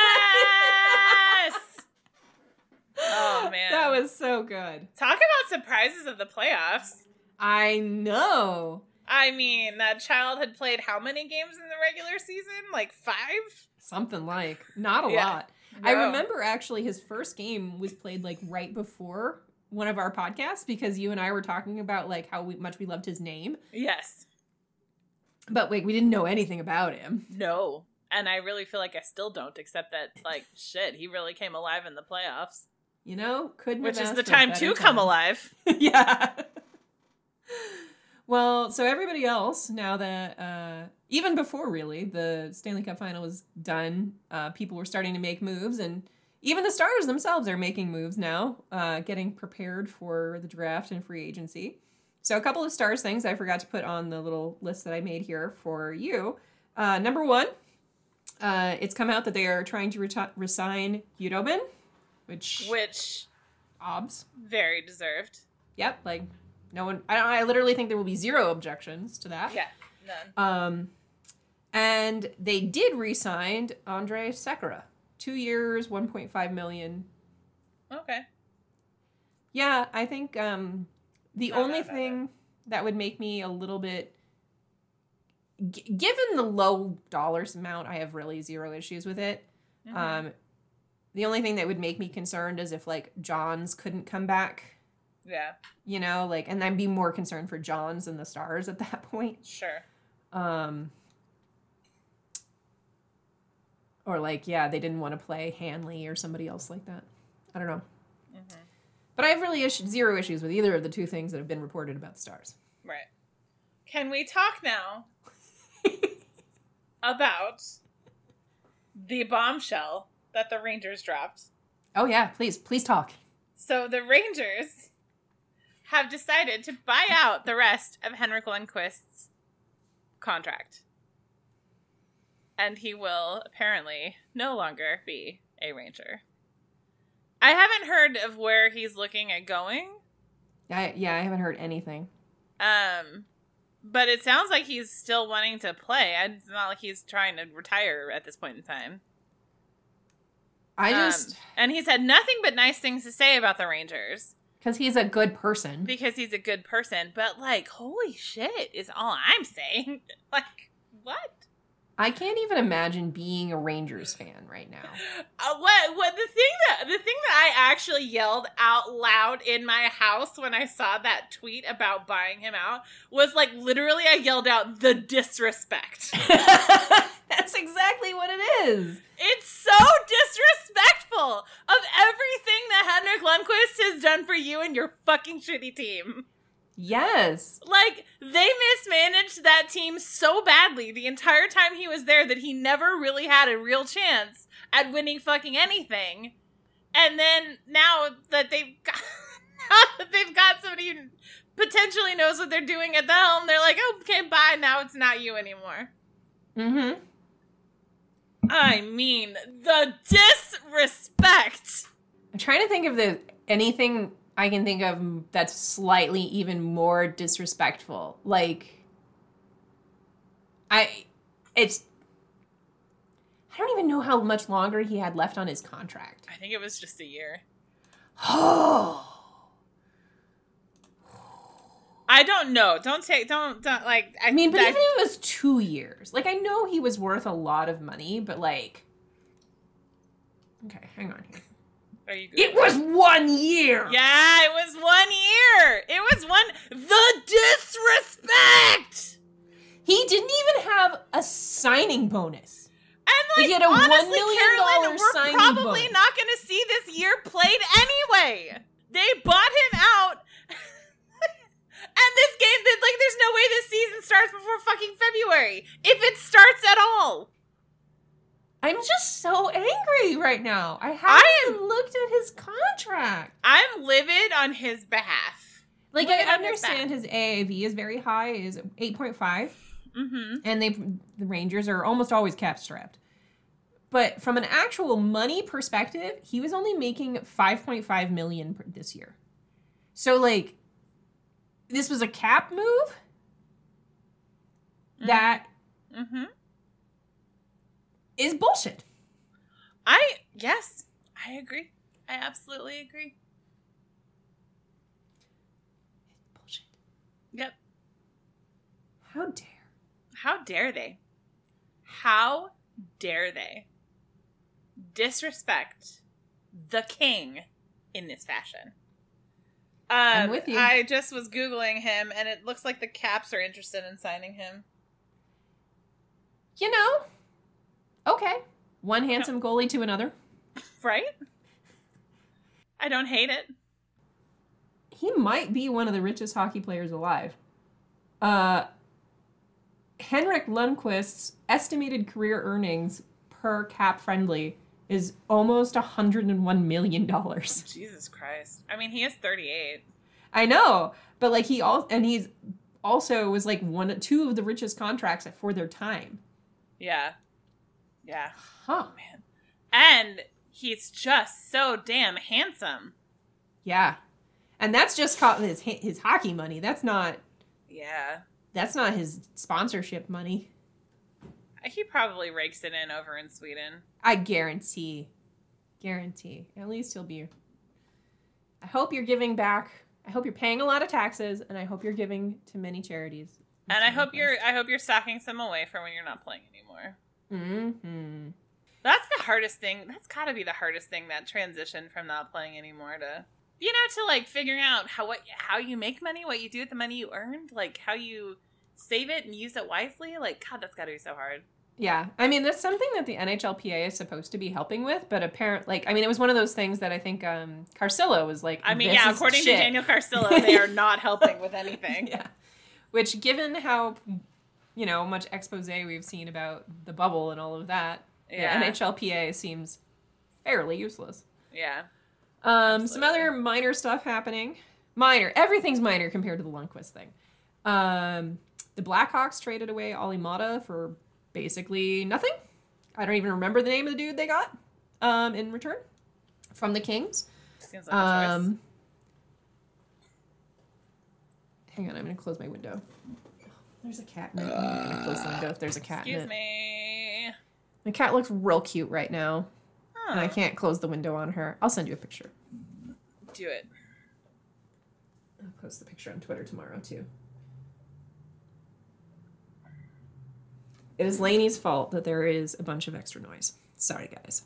Speaker 1: oh man,
Speaker 2: That was so good.
Speaker 1: talk about surprises of the playoffs.
Speaker 2: I know.
Speaker 1: I mean, that child had played how many games in the regular season? Like five?
Speaker 2: Something like. Not a
Speaker 1: Yeah.
Speaker 2: lot. I remember actually his first game was played like right before one of our podcasts because you and I were talking about like how we, much we loved his name,
Speaker 1: Yes.
Speaker 2: but like we didn't know anything about him.
Speaker 1: No. And I really feel like I still don't, except that, like, shit, he really came alive in the playoffs.
Speaker 2: You know, couldn't
Speaker 1: Which is the time to come alive.
Speaker 2: yeah. Well, so everybody else, now that uh, even before really the Stanley Cup final was done, uh, people were starting to make moves, and even the Stars themselves are making moves now, uh, getting prepared for the draft and free agency. So, a couple of Stars things I forgot to put on the little list that I made here for you. Uh, number one, uh, it's come out that they are trying to reti- resign Khudobin, which
Speaker 1: Which,
Speaker 2: obs.
Speaker 1: very deserved.
Speaker 2: Yep, like no one. I don't. I literally think there will be zero objections to that.
Speaker 1: Yeah, none.
Speaker 2: Um, and they did re-sign Andrej Sekera, two years, one point five million.
Speaker 1: Okay.
Speaker 2: Yeah, I think um, the only thing that would make me a little bit, g- given the low dollars amount, I have really zero issues with it.
Speaker 1: Mhm.
Speaker 2: Um, the only thing that would make me concerned is if like Johns couldn't come back.
Speaker 1: Yeah,
Speaker 2: You know, like, and I'd be more concerned for Johns and the Stars at that point.
Speaker 1: sure.
Speaker 2: Um, or like, yeah, they didn't want to play Hanley or somebody else like that. I don't know.
Speaker 1: hmm
Speaker 2: But I have really zero issues with either of the two things that have been reported about the Stars.
Speaker 1: Right. Can we talk now about the bombshell that the Rangers dropped
Speaker 2: Oh yeah, please, please talk.
Speaker 1: So the Rangers have decided to buy out the rest of Henrik Lundqvist's contract. And he will apparently no longer be a Ranger. I haven't heard of where he's looking at going.
Speaker 2: I, yeah, I haven't heard anything.
Speaker 1: Um but it sounds like he's still wanting to play. It's not like he's trying to retire at this point in time.
Speaker 2: I
Speaker 1: Um,
Speaker 2: just
Speaker 1: and he's had nothing but nice things to say about the Rangers.
Speaker 2: Because he's a good person.
Speaker 1: because he's a good person. But like, holy shit is all I'm saying. like, what?
Speaker 2: I can't even imagine being a Rangers fan right now.
Speaker 1: Uh, what? What? The thing that the thing that I actually yelled out loud in my house when I saw that tweet about buying him out was like literally I yelled out the disrespect.
Speaker 2: That's exactly what it is.
Speaker 1: it's so disrespectful of everything that Henrik Lundqvist has done for you and your fucking shitty team.
Speaker 2: Yes.
Speaker 1: Like they mismanaged that team so badly the entire time he was there that he never really had a real chance at winning fucking anything. And then now that they've got that they've got somebody who potentially knows what they're doing at the helm, they're like, okay, bye. Now it's not you anymore.
Speaker 2: Mm-hmm.
Speaker 1: I mean, the disrespect.
Speaker 2: I'm trying to think of the anything I can think of that's slightly even more disrespectful. Like I it's I don't even know how much longer he had left on his contract.
Speaker 1: I think it was just a year.
Speaker 2: Oh.
Speaker 1: I don't know. Don't take. Don't. Don't like. I,
Speaker 2: I mean, but
Speaker 1: that-
Speaker 2: even if it was 2 years. Like I know he was worth a lot of money, but like Okay, hang on here.
Speaker 1: Are you?
Speaker 2: It was 1 year.
Speaker 1: Yeah, it was one year. It was one. The disrespect.
Speaker 2: He didn't even have a signing bonus.
Speaker 1: And
Speaker 2: He
Speaker 1: like,
Speaker 2: had a
Speaker 1: honestly,
Speaker 2: million
Speaker 1: Carolyn, we're probably not going to see this year played anyway. They bought him out. and this game, like, there's no way this season starts before fucking February. If it starts at all.
Speaker 2: I'm just so angry right now. I haven't
Speaker 1: I am-
Speaker 2: even looked at his contract.
Speaker 1: I'm livid on his behalf.
Speaker 2: Like I understand his AAV is very high, is 8.5,
Speaker 1: Mm-hmm.
Speaker 2: and they the Rangers are almost always cap strapped. But from an actual money perspective, he was only making 5.5 million this year. So like this was a cap move that
Speaker 1: Mm-hmm.
Speaker 2: Is bullshit.
Speaker 1: I yes, I agree. I absolutely agree.
Speaker 2: Bullshit.
Speaker 1: Yep.
Speaker 2: How dare.
Speaker 1: How dare they? How dare they disrespect the king in this fashion? Um,
Speaker 2: I'm with you.
Speaker 1: I just was googling him, and it looks like the Caps are interested in signing him.
Speaker 2: You know. Okay. One handsome goalie to another.
Speaker 1: Right? I don't hate it.
Speaker 2: he might be one of the richest hockey players alive. Uh, Henrik Lundqvist's estimated career earnings per CapFriendly is almost $101 million.
Speaker 1: Jesus Christ! I mean, he is thirty-eight.
Speaker 2: I know, but like he all and he's also was like one two of the richest contracts for their time.
Speaker 1: Yeah, yeah,
Speaker 2: Huh.
Speaker 1: man. And he's just so damn handsome.
Speaker 2: Yeah. And that's just called his his hockey money. That's not
Speaker 1: Yeah.
Speaker 2: that's not his sponsorship money.
Speaker 1: Uh, he probably rakes it in over in Sweden.
Speaker 2: I guarantee. Guarantee. At least he'll be. I hope you're giving back. I hope you're paying a lot of taxes, and I hope you're giving to many charities.
Speaker 1: And I hope you're I hope you're stocking some away for when you're not playing anymore.
Speaker 2: Mm-hmm.
Speaker 1: That's the hardest thing. That's got to be the hardest thing that transition from not playing anymore to you know to like figuring out how what how you make money, what you do with the money you earned, like how you save it and use it wisely. Like god, that's got to be so hard.
Speaker 2: Yeah, I mean that's something that the NHLPA is supposed to be helping with, but apparently, like I mean it was one of those things that I think um Carcillo was like.
Speaker 1: I mean,
Speaker 2: "This
Speaker 1: yeah, according
Speaker 2: shit."
Speaker 1: to Daniel Carcillo, they are not helping with anything.
Speaker 2: yeah, which given how you know much expose we've seen about the bubble and all of that,
Speaker 1: Yeah.
Speaker 2: the NHLPA seems fairly useless.
Speaker 1: Yeah.
Speaker 2: Um, some other minor stuff happening. Minor. Everything's minor compared to the Lundqvist thing. Um, the Blackhawks traded away Olli Maatta for basically nothing. I don't even remember the name of the dude they got um, in return from the Kings.
Speaker 1: Like.
Speaker 2: Um, hang on, I'm going to close my window. There's a cat. in it. I'm not going to close the window if there's a cat in
Speaker 1: Excuse
Speaker 2: it.
Speaker 1: me.
Speaker 2: My cat looks real cute right now, and I can't close the window on her. I'll send you a picture.
Speaker 1: Do it.
Speaker 2: I'll post the picture on Twitter tomorrow too. It is Lainey's fault that there is a bunch of extra noise. Sorry, guys.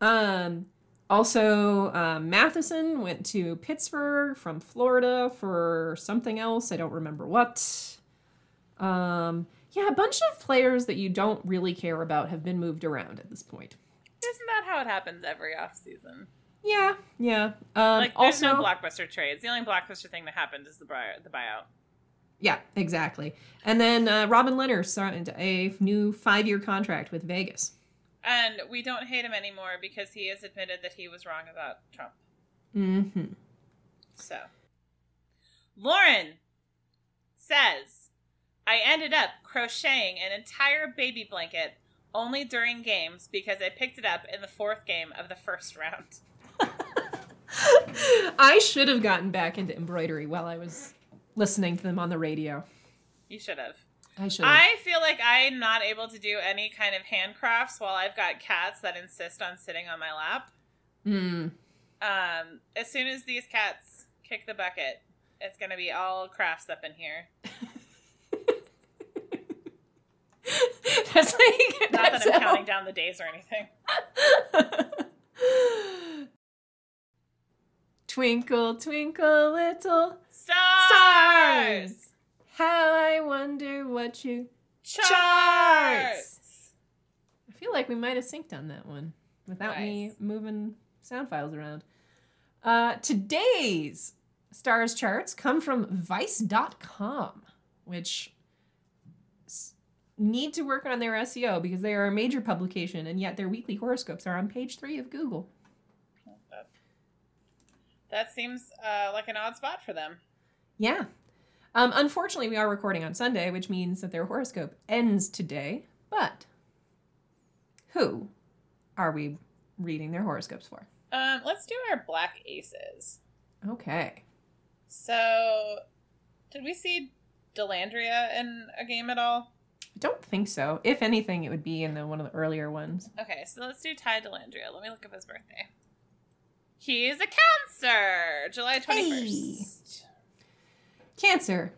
Speaker 2: Um, also, um, Matheson went to Pittsburgh from Florida for something else. I don't remember what. Um, yeah, a bunch of players that you don't really care about have been moved around at this point.
Speaker 1: Isn't that how it happens every off season?
Speaker 2: Yeah, yeah. Um,
Speaker 1: like, there's
Speaker 2: also,
Speaker 1: no blockbuster trades. The only blockbuster thing that happened is the buy- the buyout.
Speaker 2: Yeah, exactly. And then uh, Robin Lehner signed a new five-year contract with Vegas.
Speaker 1: And we don't hate him anymore because he has admitted that he was wrong about Trump.
Speaker 2: Mm-hmm.
Speaker 1: So, Lauren says, I ended up crocheting an entire baby blanket only during games because I picked it up in the fourth game of the first round.
Speaker 2: I should have gotten back into embroidery while I was listening to them on the radio.
Speaker 1: You should have.
Speaker 2: I should. have.
Speaker 1: I feel like I'm not able to do any kind of handcrafts while I've got cats that insist on sitting on my lap.
Speaker 2: Mm.
Speaker 1: Um, as soon as these cats kick the bucket, it's gonna be all crafts up in here.
Speaker 2: that's like
Speaker 1: Not
Speaker 2: that's
Speaker 1: that I'm
Speaker 2: how-
Speaker 1: counting down the days or anything.
Speaker 2: twinkle, twinkle, little
Speaker 1: Stars!
Speaker 2: Stars! how I wonder what you.
Speaker 1: Charts!
Speaker 2: Charts! I feel like we might have synced on that one without me moving sound files around. Uh, today's stars charts come from Vice.com, which need to work on their SEO because they are a major publication, and yet their weekly horoscopes are on page three of Google.
Speaker 1: That seems uh, like an odd spot for them.
Speaker 2: Yeah. Um, unfortunately, we are recording on Sunday, which means that their horoscope ends today. But who are we reading their horoscopes for?
Speaker 1: Um, let's do our black aces.
Speaker 2: Okay.
Speaker 1: So, did we see Dellandrea in a game at all?
Speaker 2: Don't think so. If anything, it would be in the one of the earlier ones.
Speaker 1: Okay, so let's do Ty Dellandrea. Let me look up his birthday. He's a Cancer, July 21st.
Speaker 2: Cancer.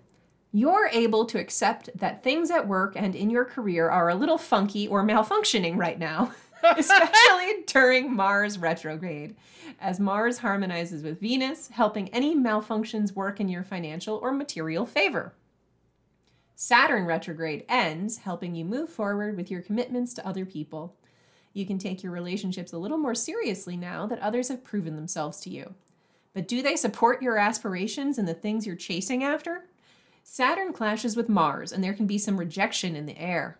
Speaker 2: You're able to accept that things at work and in your career are a little funky or malfunctioning right now, especially during Mars retrograde, as Mars harmonizes with Venus, helping any malfunctions work in your financial or material favor. Saturn retrograde ends, helping you move forward with your commitments to other people. You can take your relationships a little more seriously now that others have proven themselves to you. But do they support your aspirations and the things you're chasing after? Saturn clashes with Mars, and there can be some rejection in the air.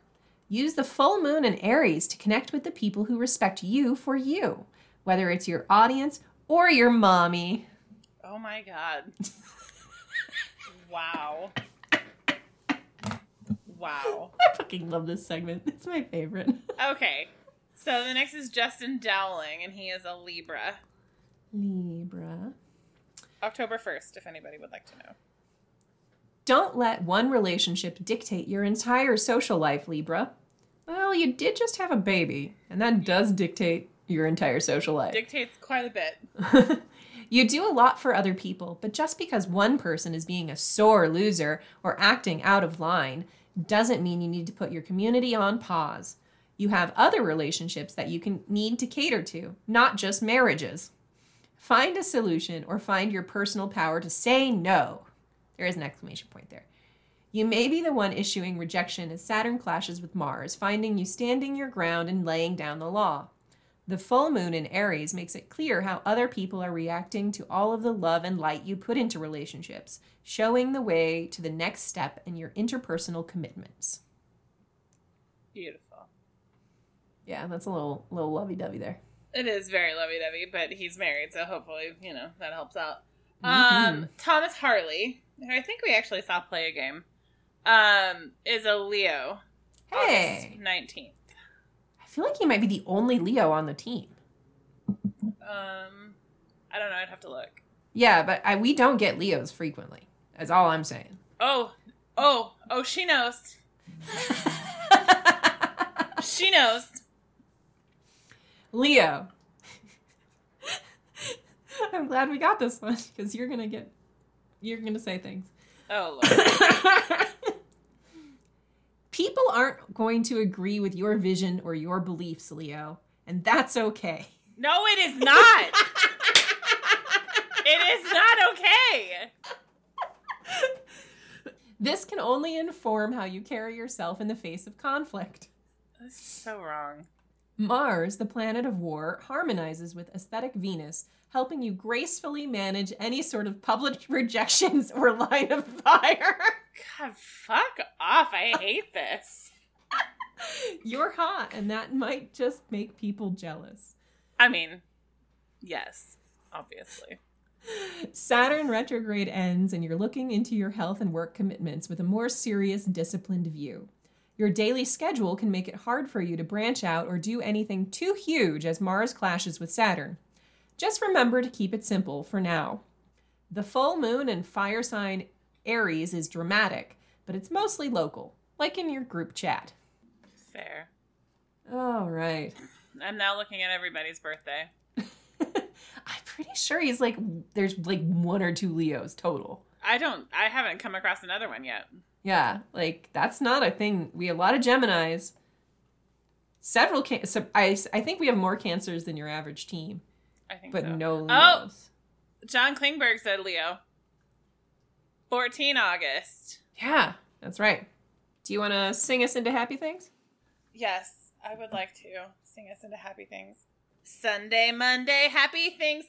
Speaker 2: Use the full moon in Aries to connect with the people who respect you for you, whether it's your audience or your mommy.
Speaker 1: Oh my god. wow. Wow.
Speaker 2: I fucking love this segment. It's my favorite.
Speaker 1: Okay. So the next is Justin Dowling, and he is a Libra.
Speaker 2: Libra.
Speaker 1: October 1st, if anybody would like to know.
Speaker 2: Don't let one relationship dictate your entire social life, Libra. Well, you did just have a baby, and that does dictate your entire social life.
Speaker 1: Dictates quite a bit.
Speaker 2: you do a lot for other people, but just because one person is being a sore loser or acting out of line doesn't mean you need to put your community on pause. You have other relationships that you can need to cater to, not just marriages. Find a solution or find your personal power to say no. There is an exclamation point there. You may be the one issuing rejection as Saturn clashes with Mars, finding you standing your ground and laying down the law. The full moon in Aries makes it clear how other people are reacting to all of the love and light you put into relationships, showing the way to the next step in your interpersonal commitments.
Speaker 1: Beautiful.
Speaker 2: Yeah, that's a little little lovey-dovey there.
Speaker 1: It is very lovey dovey, but he's married, so hopefully, you know, that helps out.
Speaker 2: Mhm.
Speaker 1: Um, Thomas Harley, who I think we actually saw play a game, um, is a Leo.
Speaker 2: Hey.
Speaker 1: nineteenth.
Speaker 2: I feel like he might be the only Leo on the team.
Speaker 1: Um, I don't know. I'd have to look.
Speaker 2: Yeah, but I, we don't get Leos frequently. That's all I'm saying.
Speaker 1: Oh, oh, oh! She knows. She knows.
Speaker 2: Leo. I'm glad we got this one because you're gonna get, you're gonna say things.
Speaker 1: Oh lord.
Speaker 2: People aren't going to agree with your vision or your beliefs, Leo, and that's okay.
Speaker 1: No, it is not. it is not okay.
Speaker 2: This can only inform how you carry yourself in the face of conflict.
Speaker 1: This is so wrong.
Speaker 2: Mars, the planet of war, harmonizes with aesthetic Venus, helping you gracefully manage any sort of public rejections or line of fire.
Speaker 1: God, fuck off. I hate this.
Speaker 2: You're hot, and that might just make people jealous.
Speaker 1: I mean, yes, obviously.
Speaker 2: Saturn retrograde ends, and you're looking into your health and work commitments with a more serious, disciplined view. Your daily schedule can make it hard for you to branch out or do anything too huge as Mars clashes with Saturn. Just remember to keep it simple for now. The full moon in fire sign Aries is dramatic, but it's mostly local, like in your group chat.
Speaker 1: Fair.
Speaker 2: All right.
Speaker 1: I'm now looking at everybody's birthday.
Speaker 2: I'm pretty sure he's like, there's like one or two Leos total.
Speaker 1: I don't. I haven't come across another one yet.
Speaker 2: Yeah, like that's not a thing. We have a lot of Geminis. Several can- so I I think we have more cancers than your average team,
Speaker 1: I think
Speaker 2: but
Speaker 1: so.
Speaker 2: no oh, Leos.
Speaker 1: Oh! John Klingberg said Leo. 14 August.
Speaker 2: Yeah, that's right. Do you want to sing us into happy things?
Speaker 1: Yes, I would like to sing us into happy things. Sunday, Monday, happy things.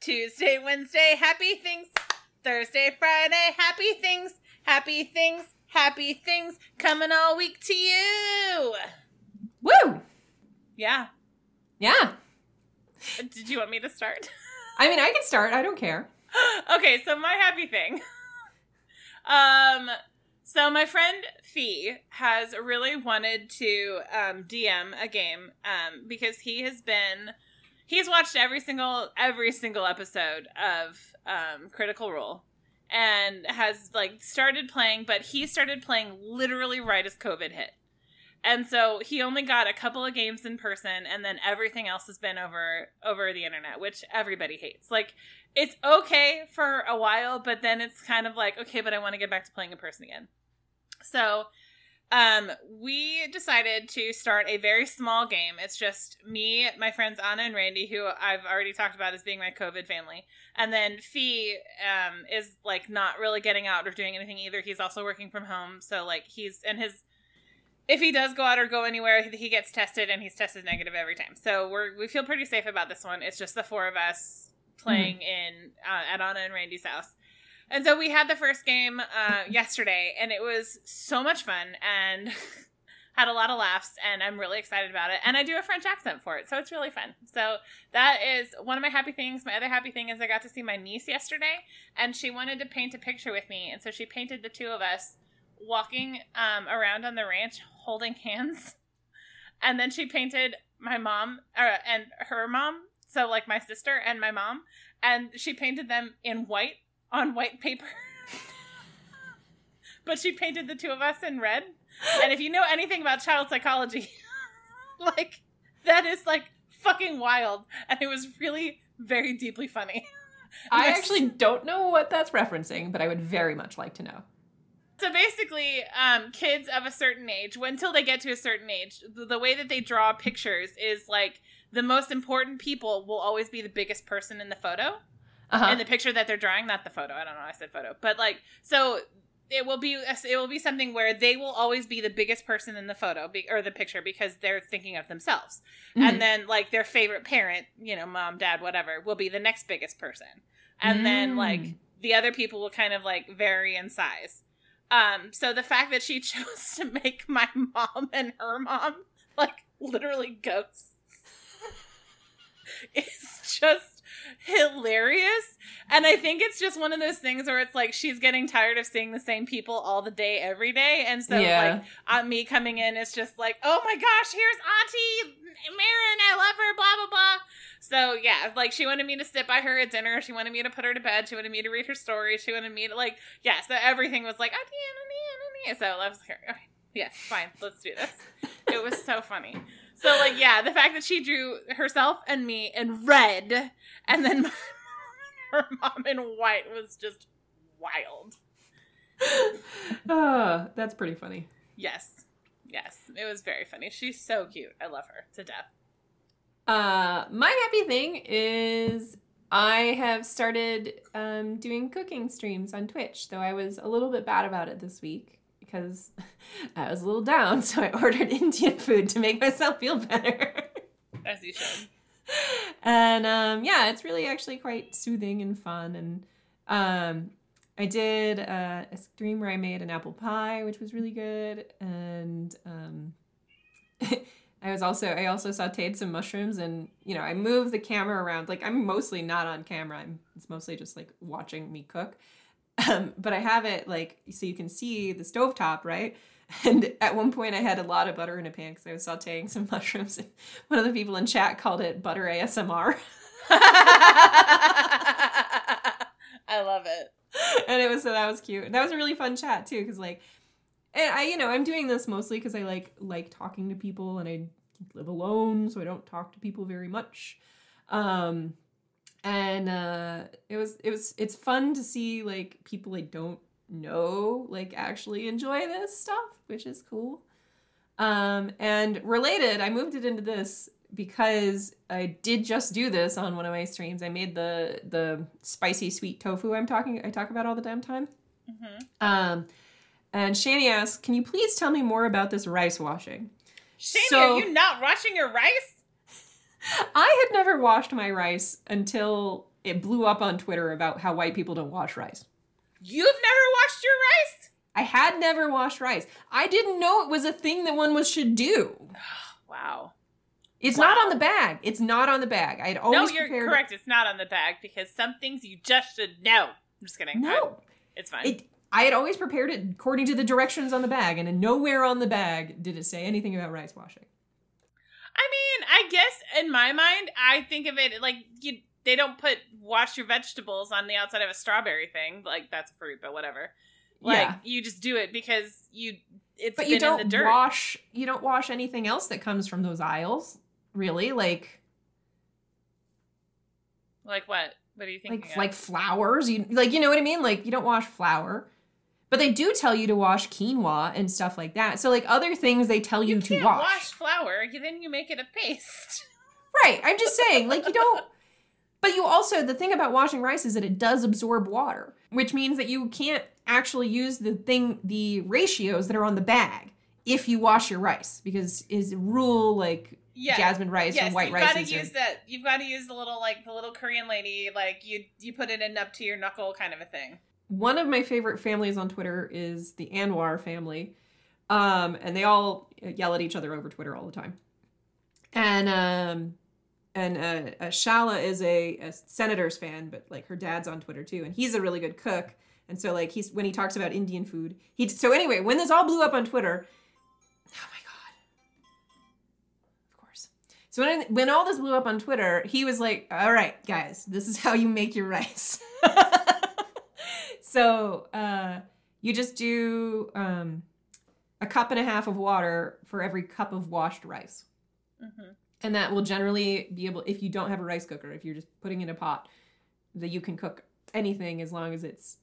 Speaker 1: Tuesday, Wednesday, happy things. Thursday, Friday, happy things. Happy things, happy things coming all week to you.
Speaker 2: Woo!
Speaker 1: Yeah.
Speaker 2: Yeah.
Speaker 1: Did you want me to start?
Speaker 2: I mean, I can start. I don't care.
Speaker 1: okay, so my happy thing. um, so my friend Fee has really wanted to um, DM a game um, because he has been he's watched every single every single episode of um, Critical Role and has like started playing, but he started playing literally right as COVID hit. And so he only got a couple of games in person and then everything else has been over over the internet, which everybody hates. Like it's okay for a while, but then it's kind of like, okay, but I want to get back to playing in person again. So, um, we decided to start a very small game. It's just me, my friends Anna and Randy, who I've already talked about as being my COVID family, and then Fee um, is like not really getting out or doing anything either. He's also working from home, so like he's and his if he does go out or go anywhere, he gets tested and he's tested negative every time. So we're we feel pretty safe about this one. It's just the four of us playing in uh, at Anna and Randy's house. And so we had the first game uh, yesterday, and it was so much fun and had a lot of laughs. And I'm really excited about it. And I do a French accent for it, so it's really fun. So that is one of my happy things. My other happy thing is I got to see my niece yesterday, and she wanted to paint a picture with me, and so she painted the two of us walking um, around on the ranch holding hands. And then she painted my mom uh, and her mom, so like my sister and my mom, and she painted them in white on white paper. but she painted the two of us in red. And if you know anything about child psychology, like that is like fucking wild. And it was really very deeply funny.
Speaker 2: I actually don't know what that's referencing, but I would very much like to know.
Speaker 1: So basically, um, kids of a certain age, until they get to a certain age, the, the way that they draw pictures is like the most important people will always be the biggest person in the photo.
Speaker 2: Uh-huh.
Speaker 1: in the picture that they're drawing not the photo i don't know i said photo but like so it will be it will be something where they will always be the biggest person in the photo be, or the picture because they're thinking of themselves
Speaker 2: Mhm.
Speaker 1: and then like their favorite parent you know mom dad whatever will be the next biggest person and then
Speaker 2: Mm.
Speaker 1: like the other people will kind of like vary in size um so the fact that she chose to make my mom and her mom like literally ghosts is just hilarious. And I think it's just one of those things where it's like she's getting tired of seeing the same people all the day, every day. And so,
Speaker 2: Yeah.
Speaker 1: like, uh, me coming in is just like, oh my gosh, here's Auntie Marin. I love her, blah, blah, blah. So, yeah, like, she wanted me to sit by her at dinner. She wanted me to put her to bed. She wanted me to read her story. She wanted me to, like, yeah, so everything was like, Auntie, Auntie, Auntie. So I was like, okay, yes, fine, let's do this. It was so funny. So, like, yeah, the fact that she drew herself and me in red and then her mom in white was just wild.
Speaker 2: oh, that's pretty funny.
Speaker 1: Yes. Yes. It was very funny. She's so cute. I love her to death.
Speaker 2: Uh, my happy thing is I have started um, doing cooking streams on Twitch, though I was a little bit bad about it this week because I was a little down, so I ordered Indian food to make myself feel better.
Speaker 1: As you should.
Speaker 2: and um, yeah, it's really actually quite soothing and fun. And um, I did uh, a stream where I made an apple pie, which was really good. And um, I was also I also sautéed some mushrooms, and you know I moved the camera around. Like I'm mostly not on camera. I'm it's mostly just like watching me cook. Um, but I have it like so you can see the stovetop, right? And at one point, I had a lot of butter in a pan because I was sautéing some mushrooms. One of the people in chat called it butter ASMR.
Speaker 1: I love it.
Speaker 2: and it was so that was cute. And that was a really fun chat too, because like, and I you know I'm doing this mostly because I like like talking to people, and I live alone, so I don't talk to people very much. Um, and uh, it was it was it's fun to see like people I don't know like actually enjoy this stuff, which is cool. Um, and related, I moved it into this because I did just do this on one of my streams. I made the the spicy sweet tofu I'm talking I talk about all the damn time.
Speaker 1: hmm
Speaker 2: Um, and Shani asks, "Can you please tell me more about this rice washing?"
Speaker 1: Shani,
Speaker 2: So-
Speaker 1: are you not washing your rice?
Speaker 2: I had never washed my rice until it blew up on Twitter about how white people don't wash rice.
Speaker 1: You've never washed your rice?
Speaker 2: I had never washed rice. I didn't know it was a thing that one was should do.
Speaker 1: Wow.
Speaker 2: It's
Speaker 1: Wow.
Speaker 2: not on the bag. It's not on the bag. I'd
Speaker 1: No,
Speaker 2: always
Speaker 1: you're
Speaker 2: prepared.
Speaker 1: correct. It's not on the bag because some things you just should know. I'm just kidding.
Speaker 2: No,
Speaker 1: It's fine.
Speaker 2: it. I had always prepared it according to the directions on the bag, and nowhere on the bag did it say anything about rice washing.
Speaker 1: I mean, I guess in my mind, I think of it like you. They don't put wash your vegetables on the outside of a strawberry thing. Like that's a fruit, but whatever. Like
Speaker 2: yeah,
Speaker 1: you just do it because you. It's
Speaker 2: but you don't
Speaker 1: the dirt.
Speaker 2: wash. You don't wash anything else that comes from those aisles, really. Like
Speaker 1: Like what? What do you think?
Speaker 2: like like flowers. You like you know what I mean? Like you don't wash flour. But they do tell you to wash quinoa and stuff like that. So like other things they tell you,
Speaker 1: you
Speaker 2: to wash.
Speaker 1: wash flour. Then you make it a paste.
Speaker 2: Right. I'm just saying, like, you don't. But you also, the thing about washing rice is that it does absorb water, which means that you can't actually use the thing, the ratios that are on the bag if you wash your rice, because is rule like
Speaker 1: Yeah.
Speaker 2: jasmine rice
Speaker 1: yes,
Speaker 2: or white
Speaker 1: you've
Speaker 2: rice.
Speaker 1: got to use that. You've got to use the little like the little Korean lady, like you you put it in up to your knuckle kind of a thing.
Speaker 2: One of my favorite families on Twitter is the Anwar family. Um, and they all yell at each other over Twitter all the time. And um, and uh, uh, Shala is a, a Senators fan, but like her dad's on Twitter too, and he's a really good cook. And so like he's when he talks about Indian food, he so anyway when this all blew up on Twitter, oh my god, of course. So when when all this blew up on Twitter, he was like, "All right, guys, this is how you make your rice." so uh, you just do um, a cup and a half of water for every cup of washed rice
Speaker 1: hmm
Speaker 2: and that will generally be able if you don't have a rice cooker if you're just putting in a pot that you can cook anything as long as it's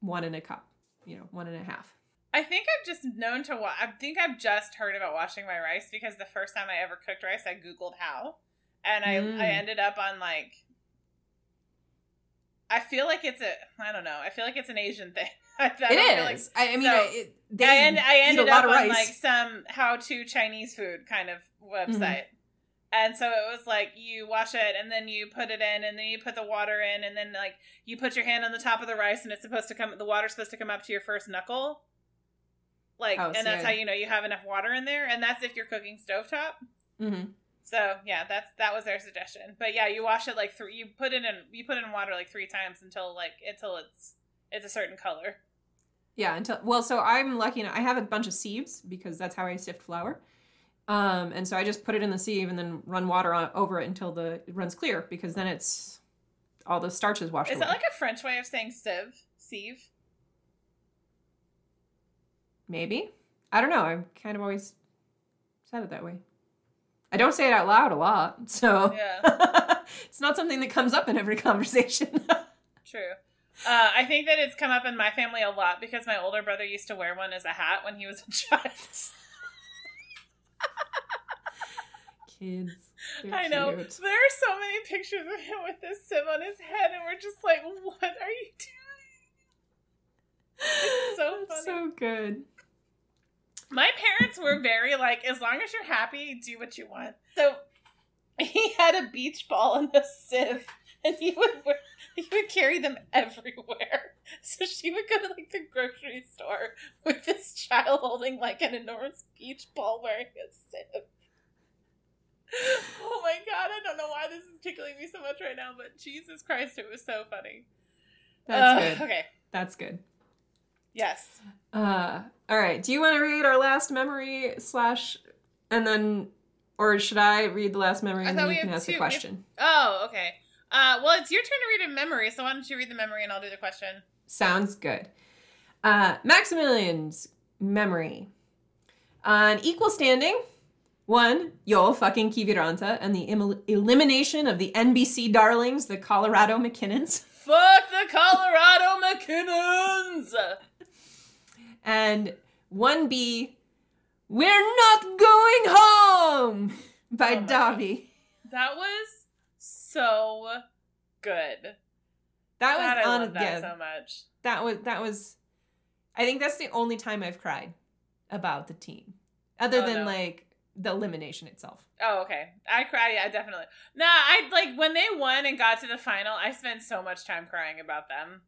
Speaker 2: one and a cup you know one and a half
Speaker 1: I think I've just known to. Wa- I think I've just heard about washing my rice because the first time I ever cooked rice, I googled how, and I
Speaker 2: Mm.
Speaker 1: I ended up on like. I feel like it's a. I don't know. I feel like it's an Asian thing. I, I
Speaker 2: it is i, I mean
Speaker 1: so,
Speaker 2: I, it, they
Speaker 1: I, end, I ended up on
Speaker 2: rice.
Speaker 1: like some how to Chinese food kind of website.
Speaker 2: Mm-hmm.
Speaker 1: And so it was like you wash it and then you put it in and then you put the water in and then like you put your hand on the top of the rice and it's supposed to come the water's supposed to come up to your first knuckle. Like
Speaker 2: Oh,
Speaker 1: and
Speaker 2: see,
Speaker 1: that's how you know you have enough water in there and that's if you're cooking stovetop.
Speaker 2: Mhm.
Speaker 1: So yeah, that's that was their suggestion. But yeah, you wash it like three. You put it in you put it in water like three times until like until it's it's a certain color.
Speaker 2: Yeah, until well, so I'm lucky enough. I have a bunch of sieves because that's how I sift flour. Um, and so I just put it in the sieve and then run water on, over it until the it runs clear because then it's all the starch is washed
Speaker 1: Is
Speaker 2: away.
Speaker 1: that like a French way of saying sieve? Sieve?
Speaker 2: Maybe I don't know. I've kind of always said it that way. I don't say it out loud a lot, so
Speaker 1: Yeah,
Speaker 2: it's not something that comes up in every conversation.
Speaker 1: true. Uh, I think that it's come up in my family a lot because my older brother used to wear one as a hat when he was a child.
Speaker 2: Kids,
Speaker 1: I know.
Speaker 2: cute.
Speaker 1: There are so many pictures of him with this sim on his head, and we're just like, what are you doing? It's so funny.
Speaker 2: It's so good.
Speaker 1: My parents were very like, as long as you're happy, do what you want. So he had a beach ball and a sieve, and he would wear, he would carry them everywhere. So she would go to like the grocery store with this child holding like an enormous beach ball wearing a sieve. Oh my god, I don't know why this is tickling me so much right now, but Jesus Christ, it was so funny.
Speaker 2: That's
Speaker 1: Uh,
Speaker 2: good.
Speaker 1: Okay.
Speaker 2: That's good.
Speaker 1: Yes.
Speaker 2: Uh, all right. Do you want to read our last memory slash, and then, or should I read the last memory and then you can ask the
Speaker 1: two. We-
Speaker 2: question?
Speaker 1: Oh, okay. Uh, well, it's your turn to read a memory, so why don't you read the memory and I'll do the question.
Speaker 2: Sounds good. Uh, Maximilian's memory. On equal standing, one, Yo fucking Kiviranta and the im- elimination of the NBC darlings, the Colorado MacKinnons.
Speaker 1: Fuck the Colorado MacKinnons!
Speaker 2: And 1B, We're Not Going Home by
Speaker 1: Oh my
Speaker 2: Davi.
Speaker 1: That was so good.
Speaker 2: That was
Speaker 1: God, I
Speaker 2: on
Speaker 1: love that so much.
Speaker 2: that was that was I think that's the only time I've cried about the team. Other
Speaker 1: Oh,
Speaker 2: than
Speaker 1: no.
Speaker 2: like the elimination itself.
Speaker 1: Oh, okay. I cry. Yeah, definitely. Nah, I like when they won and got to the final. I spent so much time crying about them.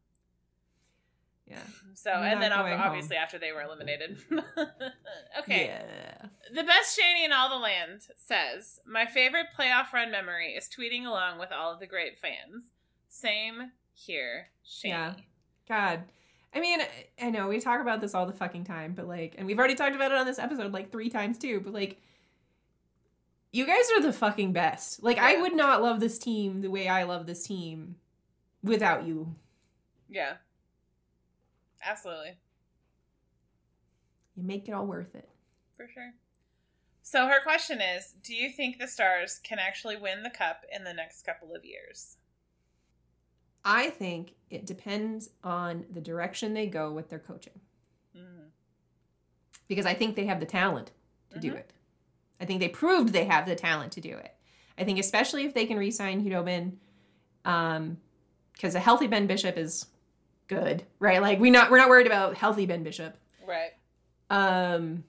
Speaker 2: Yeah.
Speaker 1: So,
Speaker 2: You're
Speaker 1: and then obviously after they were eliminated. okay.
Speaker 2: Yeah.
Speaker 1: The best Shani in all the land says, My favorite playoff run memory is tweeting along with all of the great fans. Same here, Shani.
Speaker 2: Yeah. God. I mean, I know we talk about this all the fucking time, but like, and we've already talked about it on this episode like three times too, but like, you guys are the fucking best. Like, I would not love this team the way I love this team without you.
Speaker 1: Yeah. Absolutely.
Speaker 2: You make it all worth it.
Speaker 1: For sure. So her question is Do you think the Stars can actually win the cup in the next couple of years?
Speaker 2: I think it depends on the direction they go with their coaching
Speaker 1: Mm.
Speaker 2: because I think they have the talent to do
Speaker 1: Mhm.
Speaker 2: it. I think they proved they have the talent to do it. I think especially if they can re-sign Khudobin, um, because a healthy Ben Bishop is good, right? Like we not we're not worried about healthy Ben Bishop.
Speaker 1: Right.
Speaker 2: Um,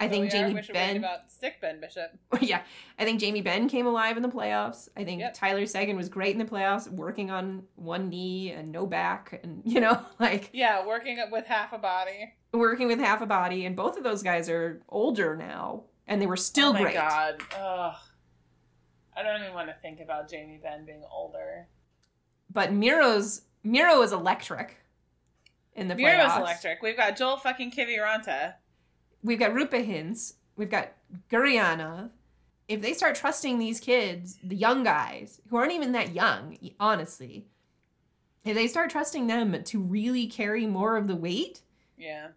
Speaker 2: I think Jamie
Speaker 1: Benn. about sick Ben Bishop.
Speaker 2: yeah, I think Jamie Benn came alive in the playoffs. I think
Speaker 1: Yep.
Speaker 2: Tyler Seguin was great in the playoffs, working on one knee and no back, and you know, like
Speaker 1: Yeah, working with half a body.
Speaker 2: working with half a body. And both of those guys are older now, and they were still
Speaker 1: oh my
Speaker 2: great.
Speaker 1: god. Ugh. I don't even want to think about Jamie Benn being older.
Speaker 2: But Miro's Miro is electric in the playoffs.
Speaker 1: Miro's
Speaker 2: playoffs.
Speaker 1: electric. We've got Joel fucking Kiviranta.
Speaker 2: We've got Roope Hintz. We've got Gurianov. If they start trusting these kids, the young guys who aren't even that young, honestly, if they start trusting them to really carry more of the weight,
Speaker 1: Yeah.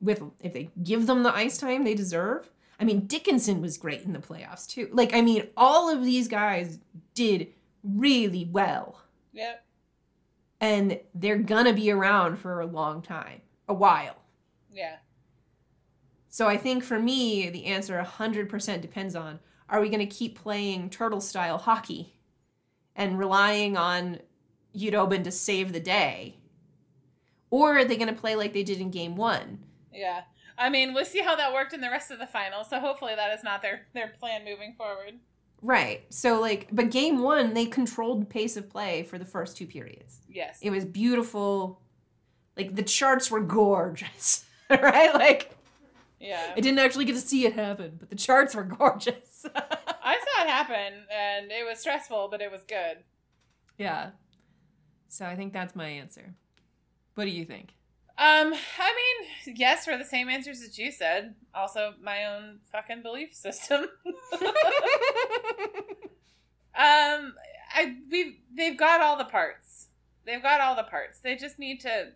Speaker 2: with if they give them the ice time they deserve. I mean, Dickinson was great in the playoffs too. Like, I mean, all of these guys did really well,
Speaker 1: Yep.
Speaker 2: and they're gonna be around for a long time, a while.
Speaker 1: Yeah.
Speaker 2: So I think for me, the answer 100% depends on are we going to keep playing turtle style hockey and relying on Khudobin to save the day? Or are they going to play like they did in game one?
Speaker 1: Yeah. I mean, we'll see how that worked in the rest of the final. So hopefully that is not their their plan moving forward.
Speaker 2: Right. So, like, but game one, they controlled the pace of play for the first two periods.
Speaker 1: Yes.
Speaker 2: It was beautiful. Like, the charts were gorgeous, right? Like,
Speaker 1: Yeah.
Speaker 2: I didn't actually get to see it happen, but the charts were gorgeous.
Speaker 1: I saw it happen and it was stressful, but it was good.
Speaker 2: yeah. So I think that's my answer. What do you think?
Speaker 1: Um, I mean, yes, for the same answers that you said. Also, my own fucking belief system. um, I we they've got all the parts. They've got all the parts. They just need to.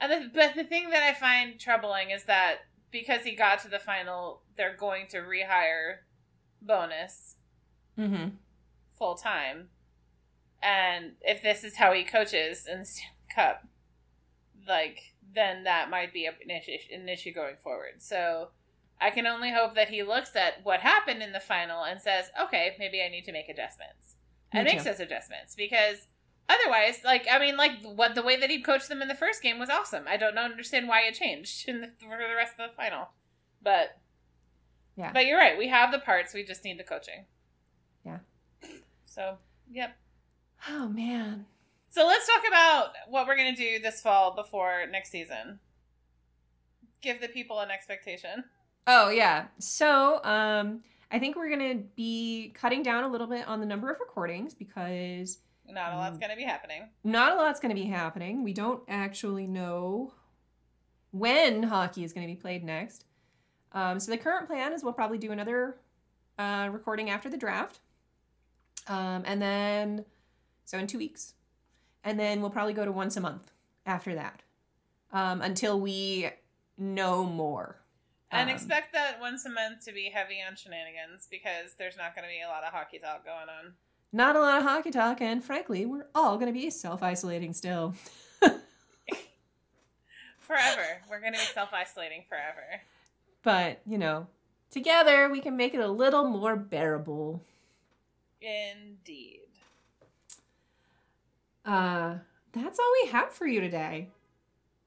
Speaker 1: And the, but the thing that I find troubling is that because he got to the final, they're going to rehire Bowness
Speaker 2: mm-hmm.
Speaker 1: full time. And if this is how he coaches in the Stanley Cup, like then that might be an issue, an issue going forward. So I can only hope that he looks at what happened in the final and says, "Okay, maybe I need to make adjustments," and makes those adjustments because otherwise, like I mean, like what the way that he coached them in the first game was awesome. I don't know, understand why it changed in the, for the rest of the final, but
Speaker 2: Yeah.
Speaker 1: but you're right. We have the parts. We just need the coaching.
Speaker 2: Yeah.
Speaker 1: So yep.
Speaker 2: Oh man.
Speaker 1: So let's talk about what we're going to do this fall before next season. Give the people an expectation.
Speaker 2: Oh yeah. So um I think we're gonna be cutting down a little bit on the number of recordings because
Speaker 1: Not a lot's
Speaker 2: Mm.
Speaker 1: going to be happening.
Speaker 2: not a lot's gonna be happening. We don't actually know when hockey is gonna be played next. Um, so the current plan is we'll probably do another uh, recording after the draft. Um, and then so in two weeks. And then we'll probably go to once a month after that. Um, until we know more.
Speaker 1: And
Speaker 2: Um,
Speaker 1: expect that once a month to be heavy on shenanigans because there's not going to be a lot of hockey talk going on.
Speaker 2: not a lot of hockey talk, and frankly, we're all going to be self isolating still.
Speaker 1: Forever. We're going to be self isolating forever.
Speaker 2: But, you know, together we can make it a little more bearable.
Speaker 1: Indeed.
Speaker 2: Uh, that's all we have for you today.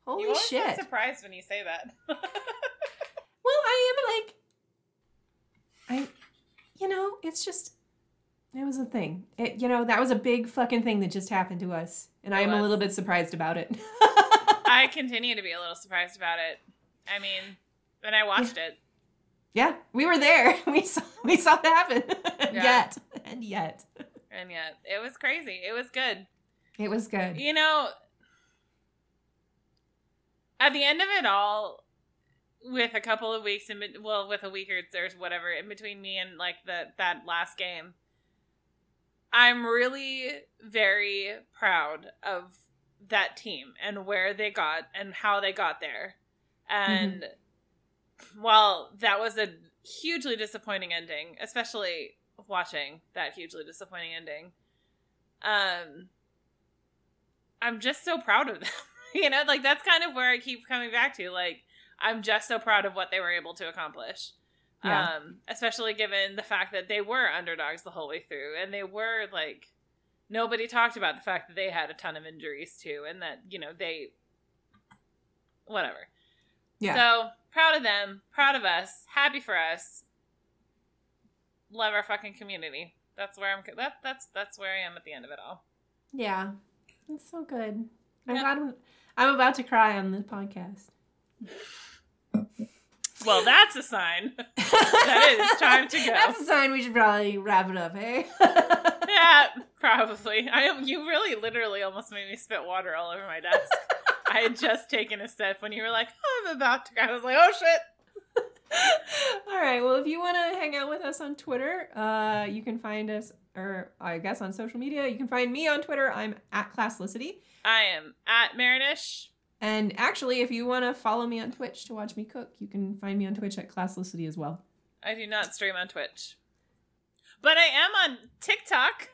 Speaker 2: Holy
Speaker 1: you always
Speaker 2: shit.
Speaker 1: surprised when you say that.
Speaker 2: Well, I am like, I, you know, it's just, it was a thing. It, you know, that was a big fucking thing that just happened to us, and
Speaker 1: It
Speaker 2: I am a little bit surprised about it.
Speaker 1: I continue to be a little surprised about it. I mean, when I watched it,
Speaker 2: yeah, we were there. We saw, we saw it happen.
Speaker 1: Yeah.
Speaker 2: yet, and yet,
Speaker 1: and yet it was crazy. It was good.
Speaker 2: It was good.
Speaker 1: You know, at the end of it all, with a couple of weeks in, well, with a week or or whatever in between me and like the that last game, I'm really very proud of that team and where they got and how they got there. And while that was a hugely disappointing ending, especially watching that hugely disappointing ending, um, I'm just so proud of them. you know, like that's kind of where I keep coming back to. Like, I'm just so proud of what they were able to accomplish.
Speaker 2: Yeah.
Speaker 1: Um, especially given the fact that they were underdogs the whole way through and they were like nobody talked about the fact that they had a ton of injuries too and that, you know, they whatever.
Speaker 2: Yeah.
Speaker 1: So proud of them, proud of us, happy for us. Love our fucking community. That's where I'm. That that's that's where I am at the end of it all.
Speaker 2: Yeah, it's so good. I'm
Speaker 1: Yep.
Speaker 2: glad I'm, I'm about to cry on this podcast.
Speaker 1: Well, that's a sign. That is time to go.
Speaker 2: That's a sign we should probably wrap it up, hey?
Speaker 1: yeah, probably. I am. You really, literally, almost made me spit water all over my desk. I had just taken a sip when you were like, "I'm about to." I was like, "Oh shit!"
Speaker 2: All right. Well, if you want to hang out with us on Twitter, uh, you can find us, or I guess on social media. You can find me on Twitter. I'm at Classlicity.
Speaker 1: I am at Marinish.
Speaker 2: And actually, if you want to follow me on Twitch to watch me cook, you can find me on Twitch at Classlicity as well.
Speaker 1: I do not stream on Twitch, but I am on TikTok.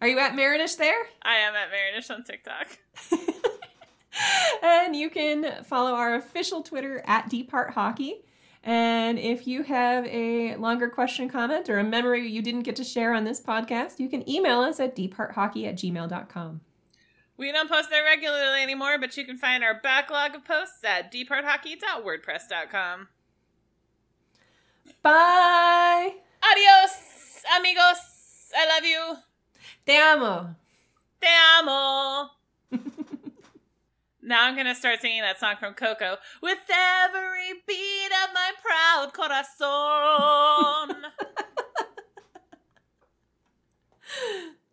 Speaker 2: Are you at Marinish there?
Speaker 1: I am at Marinish on TikTok.
Speaker 2: and you can follow our official Twitter at Deep Heart Hockey. And if you have a longer question, comment, or a memory you didn't get to share on this podcast, you can email us at deephearthockey at gmail.com.
Speaker 1: We don't post there regularly anymore, but you can find our backlog of posts at deephearthockey.wordpress.com.
Speaker 2: Bye!
Speaker 1: Adios, amigos. I love you.
Speaker 2: Te amo!
Speaker 1: Te amo. Now I'm gonna start singing that song from Coco. With every beat of my proud corazón.